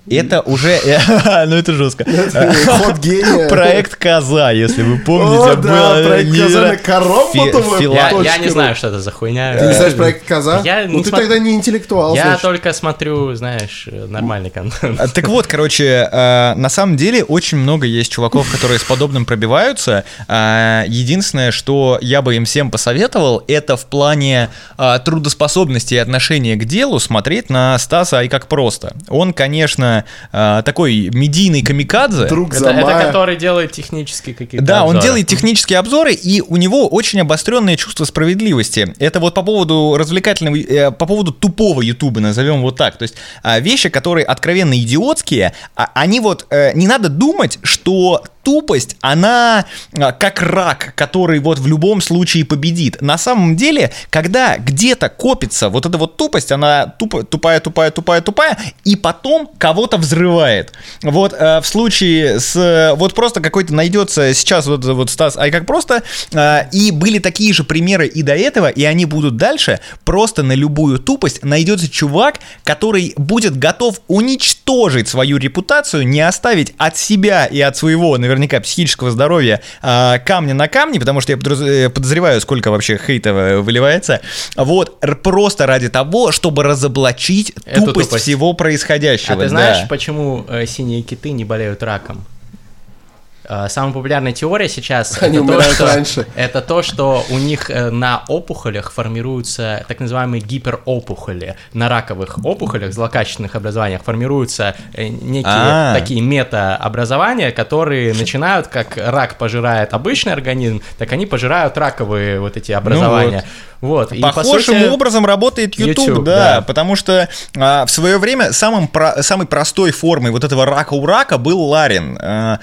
Это уже... ну, это жестко. Ход гения. Проект Коза, если вы помните. О, да, проект Коза на коробку Я не знаю, что это за хуйня. Ты не знаешь проект Коза? Ну, ты тогда не интеллектуал, Я только смотрю, знаешь, нормальный контент. А, так вот, короче, э, на самом деле очень много есть чуваков, которые с подобным пробиваются. А, единственное, что я бы им всем посоветовал, это в плане а, трудоспособности и отношения к делу смотреть на Стаса и как просто. Он, конечно, э, такой медийный камикадзе. Друг это, это который делает технические какие-то Да, обзоры. он делает технические обзоры, и у него очень обостренное чувство справедливости. Это вот по поводу развлекательного, э, по поводу тупого Ютуба, назовем вот так. То есть э, вещи, которые откровенно идиотские, э, они вот, э, не надо думать, что тупость, она а, как рак, который вот в любом случае победит. На самом деле, когда где-то копится вот эта вот тупость, она тупо, тупая, тупая, тупая, тупая, и потом кого-то взрывает. Вот э, в случае с... Вот просто какой-то найдется сейчас вот, вот Стас, а как просто, э, и были такие же примеры и до этого, и они будут дальше, просто на любую тупость найдется чувак, который будет готов уничтожить свою репутацию, не оставить от себя и от своего, наверное, наверняка психического здоровья а, камня на камне, потому что я э, подозреваю, сколько вообще хейта выливается. Вот, просто ради того, чтобы разоблачить тупость, тупость всего происходящего. А ты знаешь, да. почему э, синие киты не болеют раком? Э, самая популярная теория сейчас Они это, то, что, раньше. это то, что у них э, на опухолях формируются так называемые гиперопухоли. На раковых опухолях, злокачественных образованиях формируются э, некие А-а-а. такие метаобразования, которые начинают, как рак пожирает обычный организм, так они пожирают раковые вот эти образования. Ну вот. Вот, и Похожим по сути, образом работает YouTube, YouTube да, да, потому что а, в свое время самым про, самой простой формой вот этого рака у рака был Ларин. А,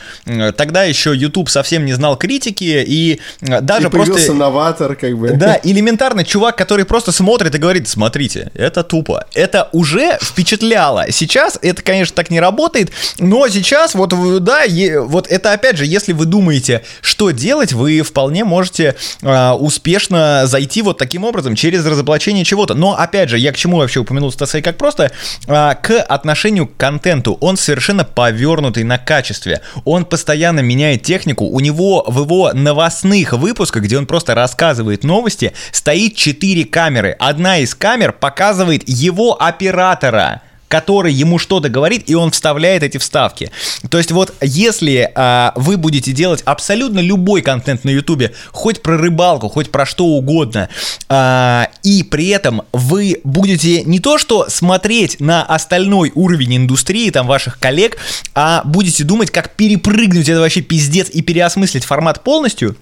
тогда еще YouTube совсем не знал критики, и а, даже и просто... новатор, как бы. Да, элементарно чувак, который просто смотрит и говорит, смотрите, это тупо. Это уже впечатляло. Сейчас это, конечно, так не работает, но сейчас вот, да, е, вот это опять же, если вы думаете, что делать, вы вполне можете а, успешно зайти вот таким образом через разоблачение чего-то. Но, опять же, я к чему вообще упомянул Стаса как просто? А, к отношению к контенту. Он совершенно повернутый на качестве. Он постоянно меняет технику. У него в его новостных выпусках, где он просто рассказывает новости, стоит 4 камеры. Одна из камер показывает его оператора который ему что-то говорит, и он вставляет эти вставки. То есть вот если а, вы будете делать абсолютно любой контент на ютубе, хоть про рыбалку, хоть про что угодно, а, и при этом вы будете не то что смотреть на остальной уровень индустрии, там, ваших коллег, а будете думать, как перепрыгнуть это вообще пиздец и переосмыслить формат полностью,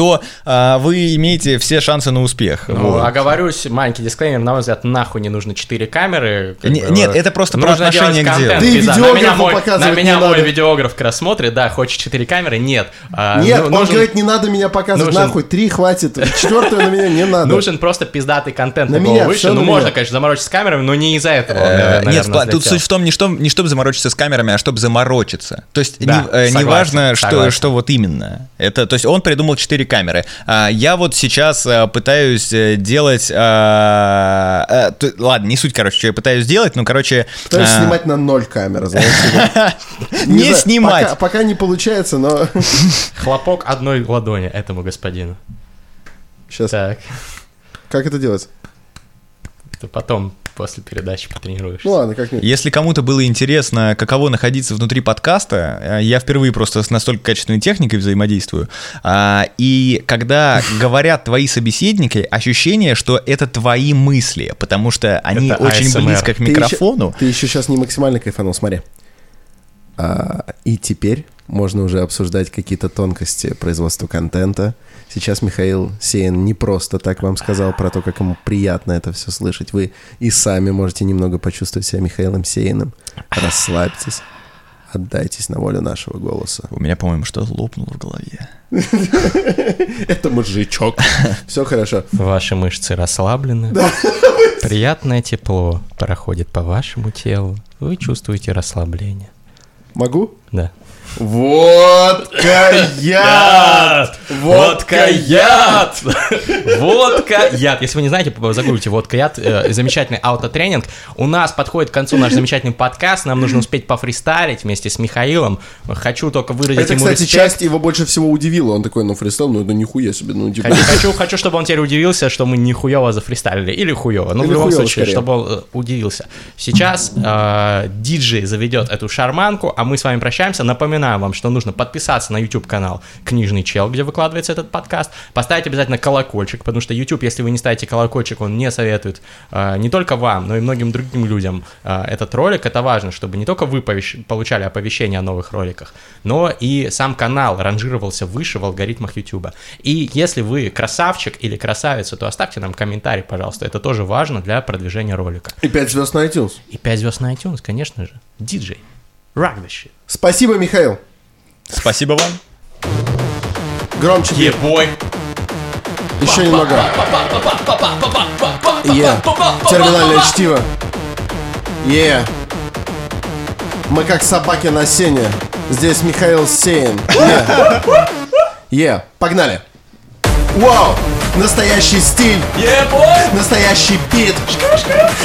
то а, вы имеете все шансы на успех. Ну, вот. оговорюсь, маленький дисклеймер, на мой взгляд, нахуй не нужно 4 камеры. Не, бы, нет, это просто про отношение к делу. Да, на меня, мой, на меня мой надо. видеограф как раз смотрит, да, хочет 4 камеры, нет. А, нет, ну, он нужен, говорит, не надо меня показывать, нужен, нахуй, 3 хватит, четвертую на меня не надо. Нужен просто пиздатый контент на меня, выше. Ну, можно, конечно, заморочиться с камерами, но не из-за этого. Э, нет, тут суть в том, не чтобы заморочиться с камерами, а чтобы заморочиться. То есть не важно, что вот именно. Это, то есть он придумал 4 камеры. А, я вот сейчас э, пытаюсь э, делать... Э, ладно, не суть, короче, что я пытаюсь сделать, но, короче... Пытаюсь а, снимать на ноль камер, знаете. Не снимать. Пока не получается, но... Хлопок одной ладони этому господину. Сейчас. Так. Как это делать? Это потом после передачи потренируешься. Ну ладно, как нет. Если кому-то было интересно, каково находиться внутри подкаста, э, я впервые просто с настолько качественной техникой взаимодействую. А, и когда говорят твои собеседники, ощущение, что это твои мысли, потому что они это очень ASMR. близко к микрофону. Ты еще, ты еще сейчас не максимально кайфанул, смотри. А, и теперь можно уже обсуждать какие-то тонкости производства контента, Сейчас Михаил Сеин не просто так вам сказал про то, как ему приятно это все слышать. Вы и сами можете немного почувствовать себя Михаилом Сеиным. Расслабьтесь. Отдайтесь на волю нашего голоса. У меня, по-моему, что лопнуло в голове. Это мужичок. Все хорошо. Ваши мышцы расслаблены. Приятное тепло проходит по вашему телу. Вы чувствуете расслабление. Могу? Да. Водка яд! Водка яд! Водка яд. Если вы не знаете, загуглите водка яд. Э, замечательный аутотренинг. У нас подходит к концу наш замечательный подкаст. Нам нужно успеть пофристайлить вместе с Михаилом. Хочу только выразить Это, ему кстати, часть его больше всего удивила. Он такой, ну фристайл, ну это нихуя себе. Ну, типа... хочу, хочу, хочу, чтобы он теперь удивился, что мы не хуево зафристайлили. Или хуево. Ну, в любом случае, скорее. чтобы он э, удивился. Сейчас э, диджей заведет эту шарманку, а мы с вами прощаемся. Напоминаю, напоминаю вам, что нужно подписаться на YouTube-канал «Книжный чел», где выкладывается этот подкаст, поставить обязательно колокольчик, потому что YouTube, если вы не ставите колокольчик, он не советует э, не только вам, но и многим другим людям э, этот ролик. Это важно, чтобы не только вы получали оповещения о новых роликах, но и сам канал ранжировался выше в алгоритмах YouTube. И если вы красавчик или красавица, то оставьте нам комментарий, пожалуйста. Это тоже важно для продвижения ролика. И 5 звезд на iTunes. И 5 звезд на iTunes, конечно же. Диджей. Rock the shit. Спасибо, Михаил. Спасибо вам. Громче. Ебой. Еще немного. Е. Терминальное чтиво. Е. Мы как собаки на сене. Здесь Михаил Сеин. Е. Погнали. Вау! Настоящий стиль. Yeah, Настоящий бит.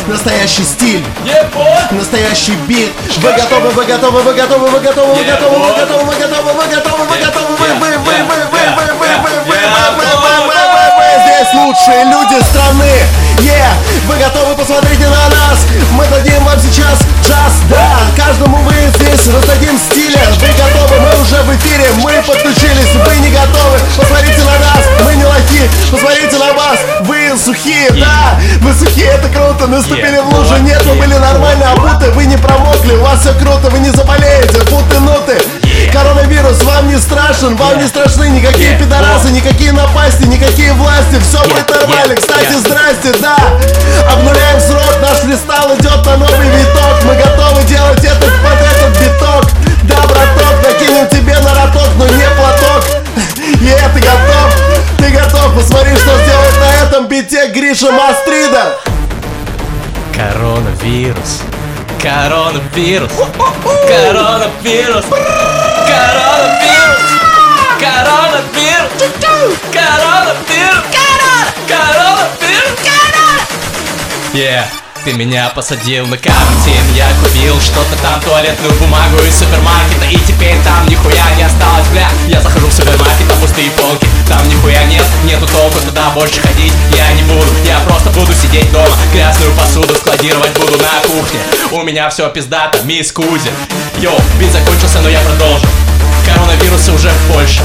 Настоящий стиль. Yeah, Настоящий бит. Вы готовы, вы готовы, вы готовы, вы готовы, вы готовы, вы готовы, вы готовы, вы готовы, вы готовы, вы, вы, вы, вы, вы, вы, вы, вы, вы, здесь лучшие люди страны. Yeah, вы готовы, посмотрите на нас. Мы дадим вам сейчас джаз, да. Каждому вы здесь раздадим стиля. Вы готовы, мы уже в эфире, мы подключились, вы не готовы. Посмотрите на нас, мы не лохи. Посмотрите на вас, вы сухие, да. Вы сухие, это круто. Наступили в лужу, нет, вы были нормально обуты. Вы не промокли, у вас все круто, вы не заболеете. Путы-нуты. Коронавирус вам не страшен, вам не страшны никакие пидорасы, никакие напасти, никакие власти. Все будет нормально. Кстати, здрасте, да. Обнуляем срок, наш фристайл идет на новый виток. Мы готовы делать это под этот биток. Да, браток, накинем тебе на роток, но не платок. И ты готов? Ты готов? Посмотри, что сделает на этом бите Гриша Мастрида. Коронавирус. Коронавирус. Коронавирус. Коронавирус. Коронавирус. Коронавирус. Коронавирус. Yeah. Ты меня посадил на карантин Я купил что-то там, туалетную бумагу из супермаркета. И теперь там нихуя не осталось, бля. Я захожу в супермаркет, там пустые полки. Там нихуя нет, нету толку туда больше ходить. Я не буду, я просто буду сидеть дома. Грязную посуду складировать буду на кухне. У меня все пиздато, мисс Кузи. Йоу, бит закончился, но я продолжу. Коронавирус уже в Польше.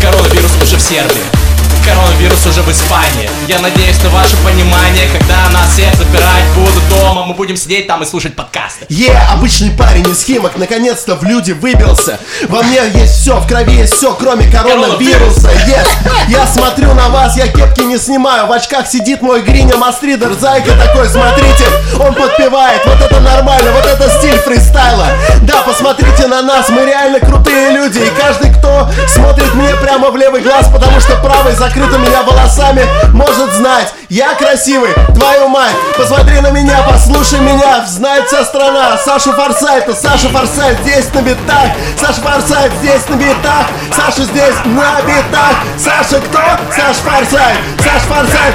Коронавирус уже в Сербии коронавирус уже в Испании. Я надеюсь на ваше понимание Когда нас всех запирать будут дома. Мы будем сидеть там и слушать подкасты. Е, yeah, обычный парень из Химок Наконец-то в люди выбился. Во мне есть все, в крови есть все, кроме коронавируса. Yes. Я смотрю на вас, я кепки не снимаю. В очках сидит мой Гриня Мастридер Зайка такой, смотрите, он подпевает. Вот это нормально, вот это стиль фристайла. Да, посмотрите на нас, мы реально крутые люди. И каждый, кто смотрит мне прямо в левый глаз Потому что правый закрыт закрыта меня волосами Может знать, я красивый, твою мать. Посмотри на меня, послушай меня. Знает вся страна. Саша Форсайт, Саша Форсайт здесь на битах. Саша Форсайт здесь на битах. Саша здесь на битах. Саша кто? Саша Форсайт. Саша Форсайт.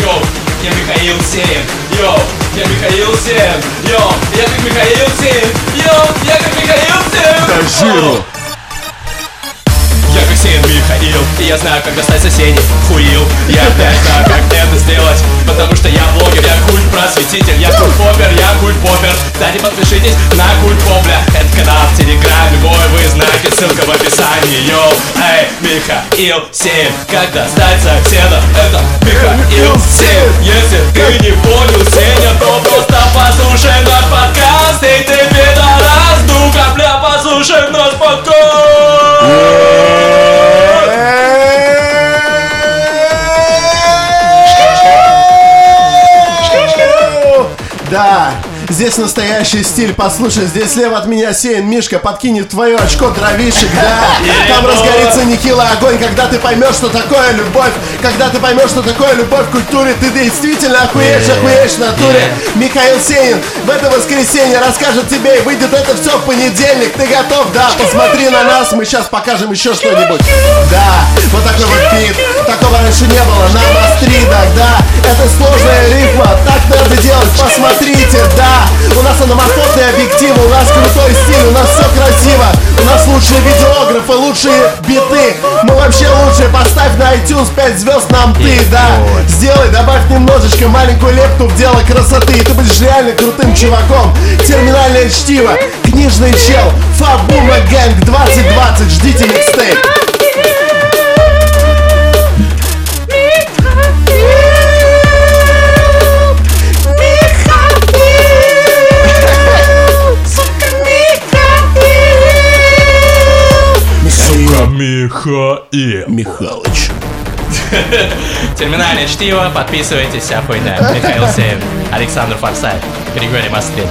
Йоу, я Михаил Сеев Йоу, я Михаил Сим, йо, я как Михаил Сим, йо, я как Михаил Сим. Тажиру я Кассиин Михаил, и я знаю, как достать соседей. Хуил, я опять знаю, как это сделать Потому что я блогер, я культ-просветитель Я культ-попер, я культ-попер Кстати, подпишитесь на культ-попля Это канал в Телеграме мой, вы знаете, ссылка в описании. Йоу, эй, Михаил Сеев Как достать соседа, это Михаил Сеев Если ты не понял, Сеня, то просто послушай наш подкаст Да, здесь настоящий стиль, послушай, здесь слева от меня сеян Мишка подкинет твое очко дровишек, да. Там разгорится нехило огонь, когда ты поймешь, что такое любовь. Когда ты поймешь, что такое любовь в культуре, ты действительно охуеешь, охуеешь в натуре. Михаил Сенин в это воскресенье расскажет тебе, и выйдет это все в понедельник. Ты готов? Да, посмотри на нас, мы сейчас покажем еще что-нибудь. Да, вот такой вот бит, такого раньше не было на мастридах, да. Это сложная рифма, так надо делать, посмотрите, да. У нас аноморфозные объективы, у нас крутой стиль, у нас все красиво. У нас лучшие видеографы, лучшие биты. Мы вообще лучшие, поставь на iTunes 5 звезд нам ты, да. Сделай, добавь немножечко маленькую лепту в дело красоты, и ты будешь реально крутым чуваком. Терминальное чтиво, книжный чел, Фабума Гэнг 2020, ждите микстейп. Михаил. Михалыч. Терминальное чтиво, подписывайтесь, вся хуйня. Михаил Сеев, Александр Форсайт, Григорий Мастридов.